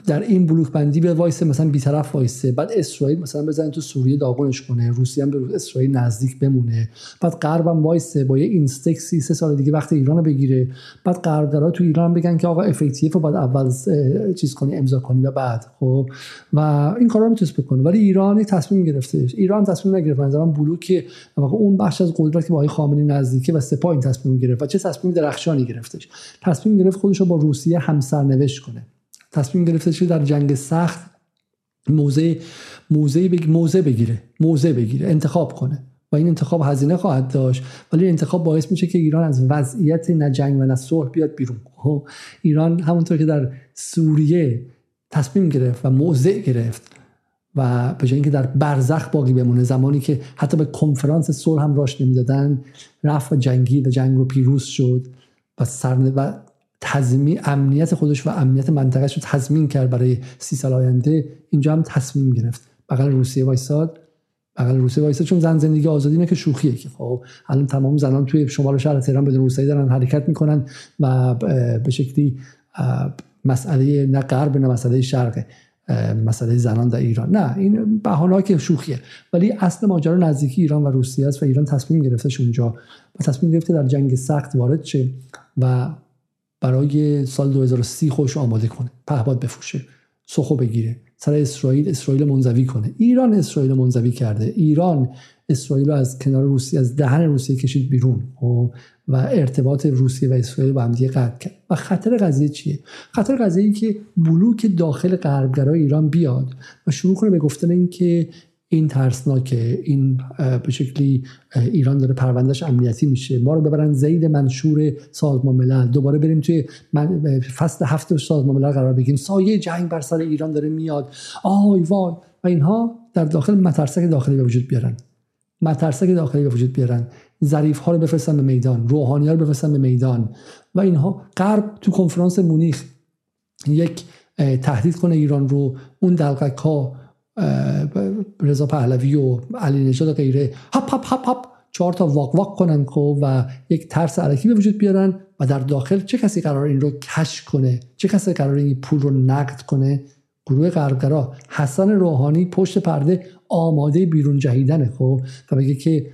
در این بلوک بندی به وایسه مثلا بیطرف وایسه بعد اسرائیل مثلا بزنه تو سوریه داغونش کنه روسیه هم به اسرائیل نزدیک بمونه. بعد غرب هم وایسه با یه اینستکسی سه سال دیگه وقت ایران بگیره. بعد غربگرا تو ایران بگن که آقا افکتیف رو باید اول چیز کنی امضا کنی و بعد خب. و این کارا رو می‌تونست بکنه. ولی ایران تصمیم گرفته. ایران تصمیم نگرفت. من زمان بلوک اون بخش از قدرت که با آقای خامنه‌ای نزدیکه و سپاه این تصمیم گرفت. و چه تصمیم درخشانی گرفتش؟ تصمیم گرفت خودش رو با روسیه همسرنوشت کنه. تصمیم گرفته که در جنگ سخت موزه موزه بگ... موزه بگیره. موزه بگیره. انتخاب کنه. و این انتخاب هزینه خواهد داشت. ولی انتخاب باعث میشه که ایران از وضعیت نه جنگ و نه صلح بیاد بیرون. خب ایران همونطور که در سوریه تصمیم گرفت و موضع گرفت و به جای اینکه در برزخ باقی بمونه زمانی که حتی به کنفرانس صلح هم راش نمی‌دادن رفت و جنگی و جنگ رو پیروز شد و سر و تضمین امنیت خودش و امنیت منطقهش رو تضمین کرد برای سی سال آینده. اینجا هم تصمیم گرفت. بغل روسیه وایساد. بغل روسیه وایساد. چون زن زندگی آزادی نه که شوخیه که خب. الان تمام زنان توی شمال شهر تهران بدون روسیه دارن حرکت می‌کنن و به شکلی مسئله نه غرب نه مسئله شرق مسئله زنان در ایران. نه این بهانه که شوخیه. ولی اصل ماجرا نزدیکی ایران و روسیه است و ایران تصمیم گرفتش اونجا. و تصمیم گرفته در جنگ سخت وارد شه و برای سال 2030 خوش آماده کنه پهباد بفروشه سخو بگیره سر اسرائیل اسرائیل منزوی کنه. ایران اسرائیل منزوی کرده. ایران اسرائیل رو از کنار روسیه از دهن روسیه کشید بیرون و, و ارتباط روسیه و اسرائیل با هم دیگه قطع کرد. و خطر قضیه چیه؟ خطر قضیه ای که بلوک داخل غربگرای ایران بیاد و شروع کنه به گفتن اینکه این ترسناکه این به شکلی ایران داره پروندهش امنیتی میشه. ما رو ببرن زید منشور سازمان ملل دوباره بریم توی فصل هفت سازمان ملل قرار بگیریم. سایه جنگ بر سر ایران داره میاد. آی وای. و اینها در داخل مترسک داخلی به وجود بیارن. مترسک داخلی به وجود بیارن. ظریف ها رو بفرستن به میدان. روحانی ها رو بفرستن به میدان. و اینها غرب تو کنفرانس مونیخ یک تهدید کنه ایران رو. اون دلقک ها رضا پهلوی و علی نژاد و غیره. هپ هپ هپ هپ چهار تا واق واق کنن خب و یک ترس علکی به وجود بیارن و در داخل چه کسی قرار این رو کش کنه؟ چه کسی قرار این پول رو نقد کنه؟ گروه غربگرا. حسن روحانی پشت پرده آماده بیرون جهیدنه خب و بگه که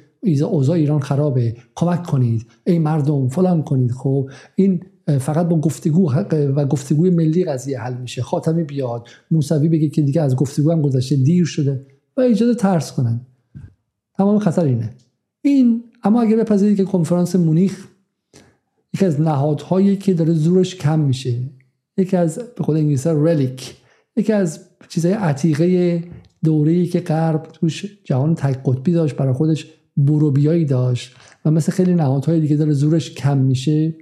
اوضاع ایران خرابه. کمک کنید. ای مردم فلان کنید خب. این فقط با گفتگو و گفتگوی ملی قضیه حل میشه. خاتمی بیاد. موسوی بگه که دیگه از گفتگو هم گذشته دیر شده و ایجاد ترس کنن. تمام خطر اینه. این اما اگر بپذیرید که کنفرانس مونیخ یکی از نهادهایی که داره زورش کم میشه. یکی از به خود انگلیسی رلیک یکی از چیزهای عتیقه دوره‌ای که غرب توش جهان تک قطبی داشت برای خودش بروبیایی داشت و مثل خیلی نهادهای دیگه داره زورش کم میشه.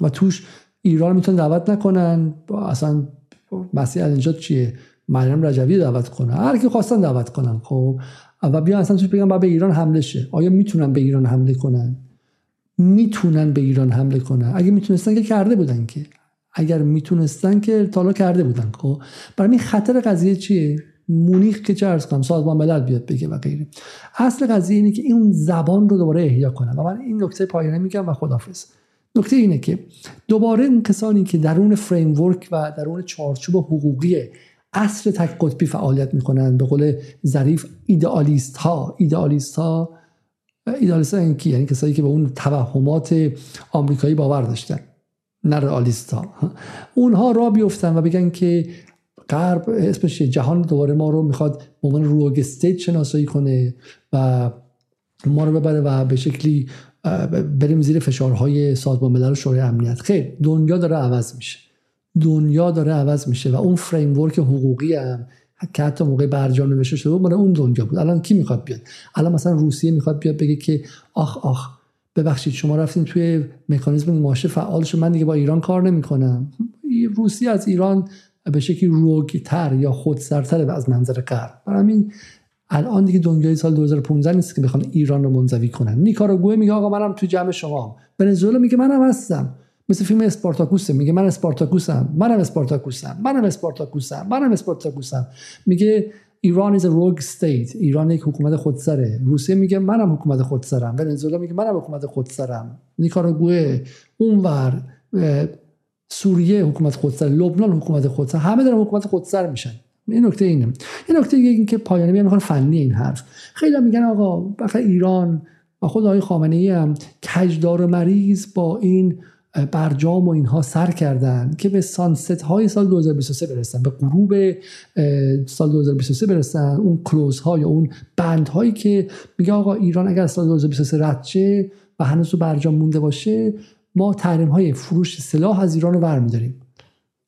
و توش ایران می‌تونن دعوت نکنن. اصلا مسیح النجات چیه؟ مریم رجوی دعوت کنن. هر کی خواستن دعوت کنن. خب. و بیا اصلا توش بگم به ایران حمله شه. آیا می‌تونن به ایران حمله کنن؟ می‌تونن به ایران حمله کنن. اگه می‌تونستن که کرده بودن که. اگر می‌تونستن که تالا کرده بودن. خب. برای این خطر قضیه چیه؟ مونیخ که چه ارز کنم سازمان ملل بیاد بگه و غیره. اصل قضیه اینه که این زبان رو دوباره احیا کنن. و من این نکته پایانه میگم و خدافظ نکته اینه که دوباره این کسانی که درون فریم و درون چارچوب حقوقی اصل تک قطبی فعالیت می‌کنن به قول ظریف ایدئالیست ها ایدئالیست ها ایدئالیست ها این یعنی کسایی که به اون توهمات آمریکایی باور داشتن نه رئالیست ها اونها را بیفتن و بگن که غرب اسمش جهان دوباره ما رو می‌خواد به عنوان روگ استیت شناسایی کنه و ما رو ببره و به شکلی بریم زیر فشارهای سازمان ملل و شورای امنیت. خیر دنیا داره عوض میشه. دنیا داره عوض میشه و اون فریم ورک حقوقی هم که حتی موقع برجام نوشته شده بود اون دنیا بود. الان کی می‌خواد بیاد؟ الان مثلا روسیه می‌خواد بیاد بگه که آخ آخ ببخشید شما رفتین توی مکانیزم ماشه فعال شد من دیگه با ایران کار نمی‌کنم. روسیه از ایران به شکلی روگتر یا خودسرتر از منظر غرب. برای همین الان دیگه دنیای سال 2015 نیست که بخوان ایران رو منزوی کنن. نیکاراگوئه میگه آقا منم تو جمع شما ونزوئلا میگه منم هستم. مثل فیلم اسپارتاکوسه. میگه من اسپارتاکوسم. منم اسپارتاکوسم. منم اسپارتاکوسم. منم اسپارتاکوسم. میگه ایران a rogue state. ایران یک حکومت خودسره. روسیه میگه منم حکومت خودسرم. ونزوئلا میگه منم حکومت خودسرم. نیکاراگوئه اونور سوریه حکومت خودسر. لبنان حکومت خودسر. همه دارن حکومت خودسر میشن. این نکته اینه. این نکته این که پایانی میگن فنی این حرف. خیلی میگن آقا بخاطر ایران و خود آقای خامنه ای هم کجدار مریض با این برجام و اینها سر کردن که به سانست های سال 2023 برسن به غروب سال 2023 برسن اون کلوز ها یا اون بند هایی که میگه آقا ایران اگر سال 2023 رد شه و هنوز برجام مونده باشه ما تحریم های فروش سلاح از ایران رو برمیداریم.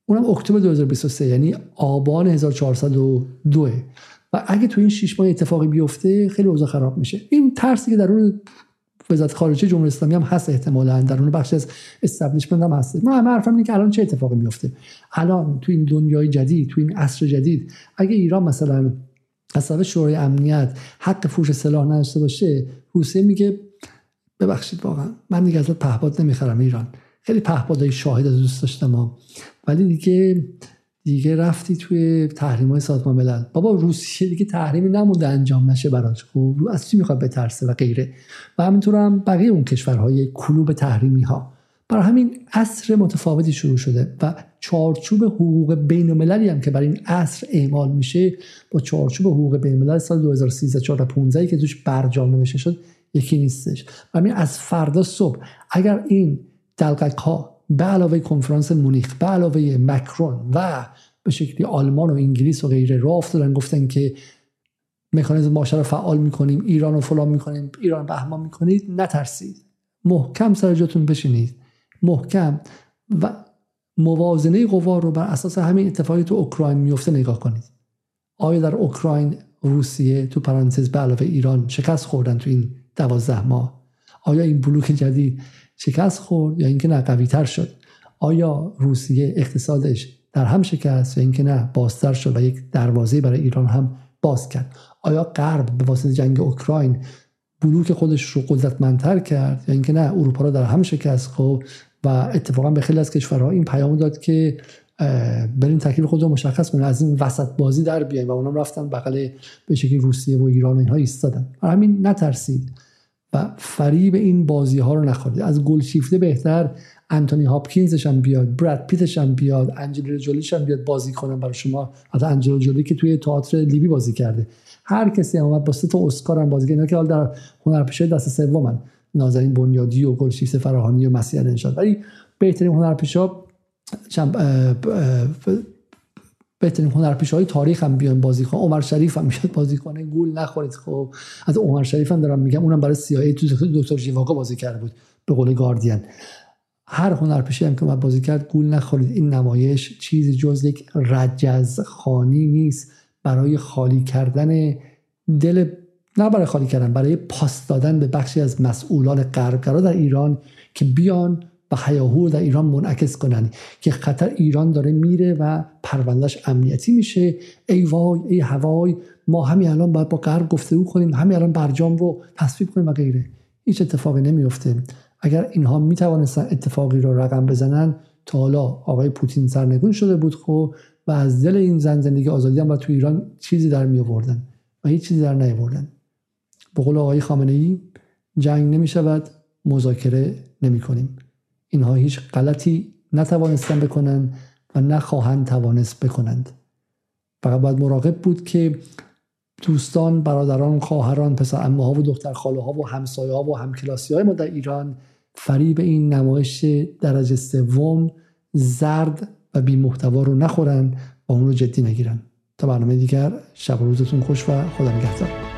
اونم اکتبر 2023 یعنی آبان 1402 و اگه تو این شش ماه اتفاقی بیفته خیلی اوضاع خراب میشه. این ترسی که در اون وزارت خارجه جمهوری اسلامی هم هست احتمالا در اون بخش از استبلیشمنت هم هست. ما همه حرفم اینه که الان چه اتفاقی میفته؟ الان تو این دنیای جدید تو این عصر جدید اگه ایران مثلا از شورای امنیت حق فروش سلاح نداشته باشه روسیه میگه ببخشید واقعا من دیگه ازت پهپاد نمی‌خرم ایران. خیلی پهپادهای شاهد دوست داشتم ولی دیگه دیگه رفتی توی تحریم های سازمان ملل. بابا روسیه دیگه تحریمی نمونده انجام نشه براش. خب از چی می‌خواد بترسه و غیره؟ و همینطور هم بقیه اون کشورهای کلوب تحریمی ها برای همین عصر متفاوتی شروع شده و چارچوب حقوق بین المللی هم که برای این عصر اعمال میشه با چارچوب حقوق بین الملل سال 2013 2015 که توش برجام نوشته شد یکی نیستش. و از فردا صبح اگر این دلقک ها به علاوه کنفرانس مونیخ به علاوه مکرون و به شکلی آلمان و انگلیس و غیره راه افتادن گفتن که مکانیزم ماشه رو فعال می‌کنیم ایران رو فلان می‌کنیم ایران بهمان می‌کنید نترسید. محکم سر جاتون بشینید. محکم و موازنه قوا رو بر اساس همین اتفاقی تو اوکراین میفته نگاه کنید. آیا در اوکراین روسیه تو پرانتز به علاوه ایران شکست خوردن تو این دوازده ماه؟ آیا این بلوک جدید شکست خورد یا اینکه نه قوی تر شد. آیا روسیه اقتصادش در هم شکست یا اینکه نه بازتر شد و یک دروازه برای ایران هم باز کرد؟ آیا غرب به واسطه جنگ اوکراین بلوک خودش رو قدرتمندتر کرد یا اینکه نه اروپا رو در هم شکست خب و اتفاقا به خیلی از کشورها این پیام داد که بریم تکلیف خود رو مشخص کنیم از این وسط بازی در بیایم و اونم رفتن بغل به شکلی روسیه و ایران و اینها ایستادن. همین نترسید. و فریب این بازی ها رو نخورید. از گل شیفته بهتر انتونی هاپکینزش هم بیاد براد پیتش هم بیاد انجلینا جولیش هم بیاد بازی کنن برای شما. حتی انجلینا جولی که توی تئاتر لیبی بازی کرده. هر کسی هم با سه تا اسکار هم بازی کرد. که حال در هنرپیشه دست سومن. نازنین بنیادی و گلشیفت فراهانی و مسیح نشاد ولی بهترین هنرپیشه بهترین هنرپیشه تاریخ هم بیان بازی کنه عمر شریف هم میاد بازی کنه گول نخورید. خب از عمر شریف هم دارم میگم اونم برای سیایی تو دکتر جیواگا بازی کرده بود به قول گاردین. هر هنرپیشه هم که بازی کرد گول نخورید. این نمایش چیزی جز یک رجز خانی نیست. برای خالی کردن دل نه برای خالی کردن برای پاس دادن به بخشی از مسئولان غربگرا در ایران که بیان و حیاهو در ایران منعکس کنن که خطر ایران داره میره و پروندهش امنیتی میشه. ای وای ای هوای ما همین الان باید با غرب گفتگو کنیم همین الان برجام رو تصویب کنیم و غیره. هیچ اتفاقی نمیفته. اگر اینها می‌توانستن اتفاقی رو رقم بزنن تا حالا آقای پوتین سرنگون شده بود خب و از دل این زن زندگی آزادی هم تو ایران چیزی در می آوردن و هیچ چیزی در نیاوردن. به قول آقای خامنه ای جنگ نمی شود مذاکره نمی کنیم اینها هیچ غلطی نتوانستن بکنن و نخواهند توانست بکنند. فقط باید مراقب بود که دوستان برادران خواهران پسر امه ها و دختر خاله ها و همسایه ها و همکلاسی های ما در ایران فریب این نمایش درجه سوم زرد و بی محتوا رو نخورن و اون رو جدی نگیرن. تا برنامه دیگر شب روزتون خوش و خدا نگهدار.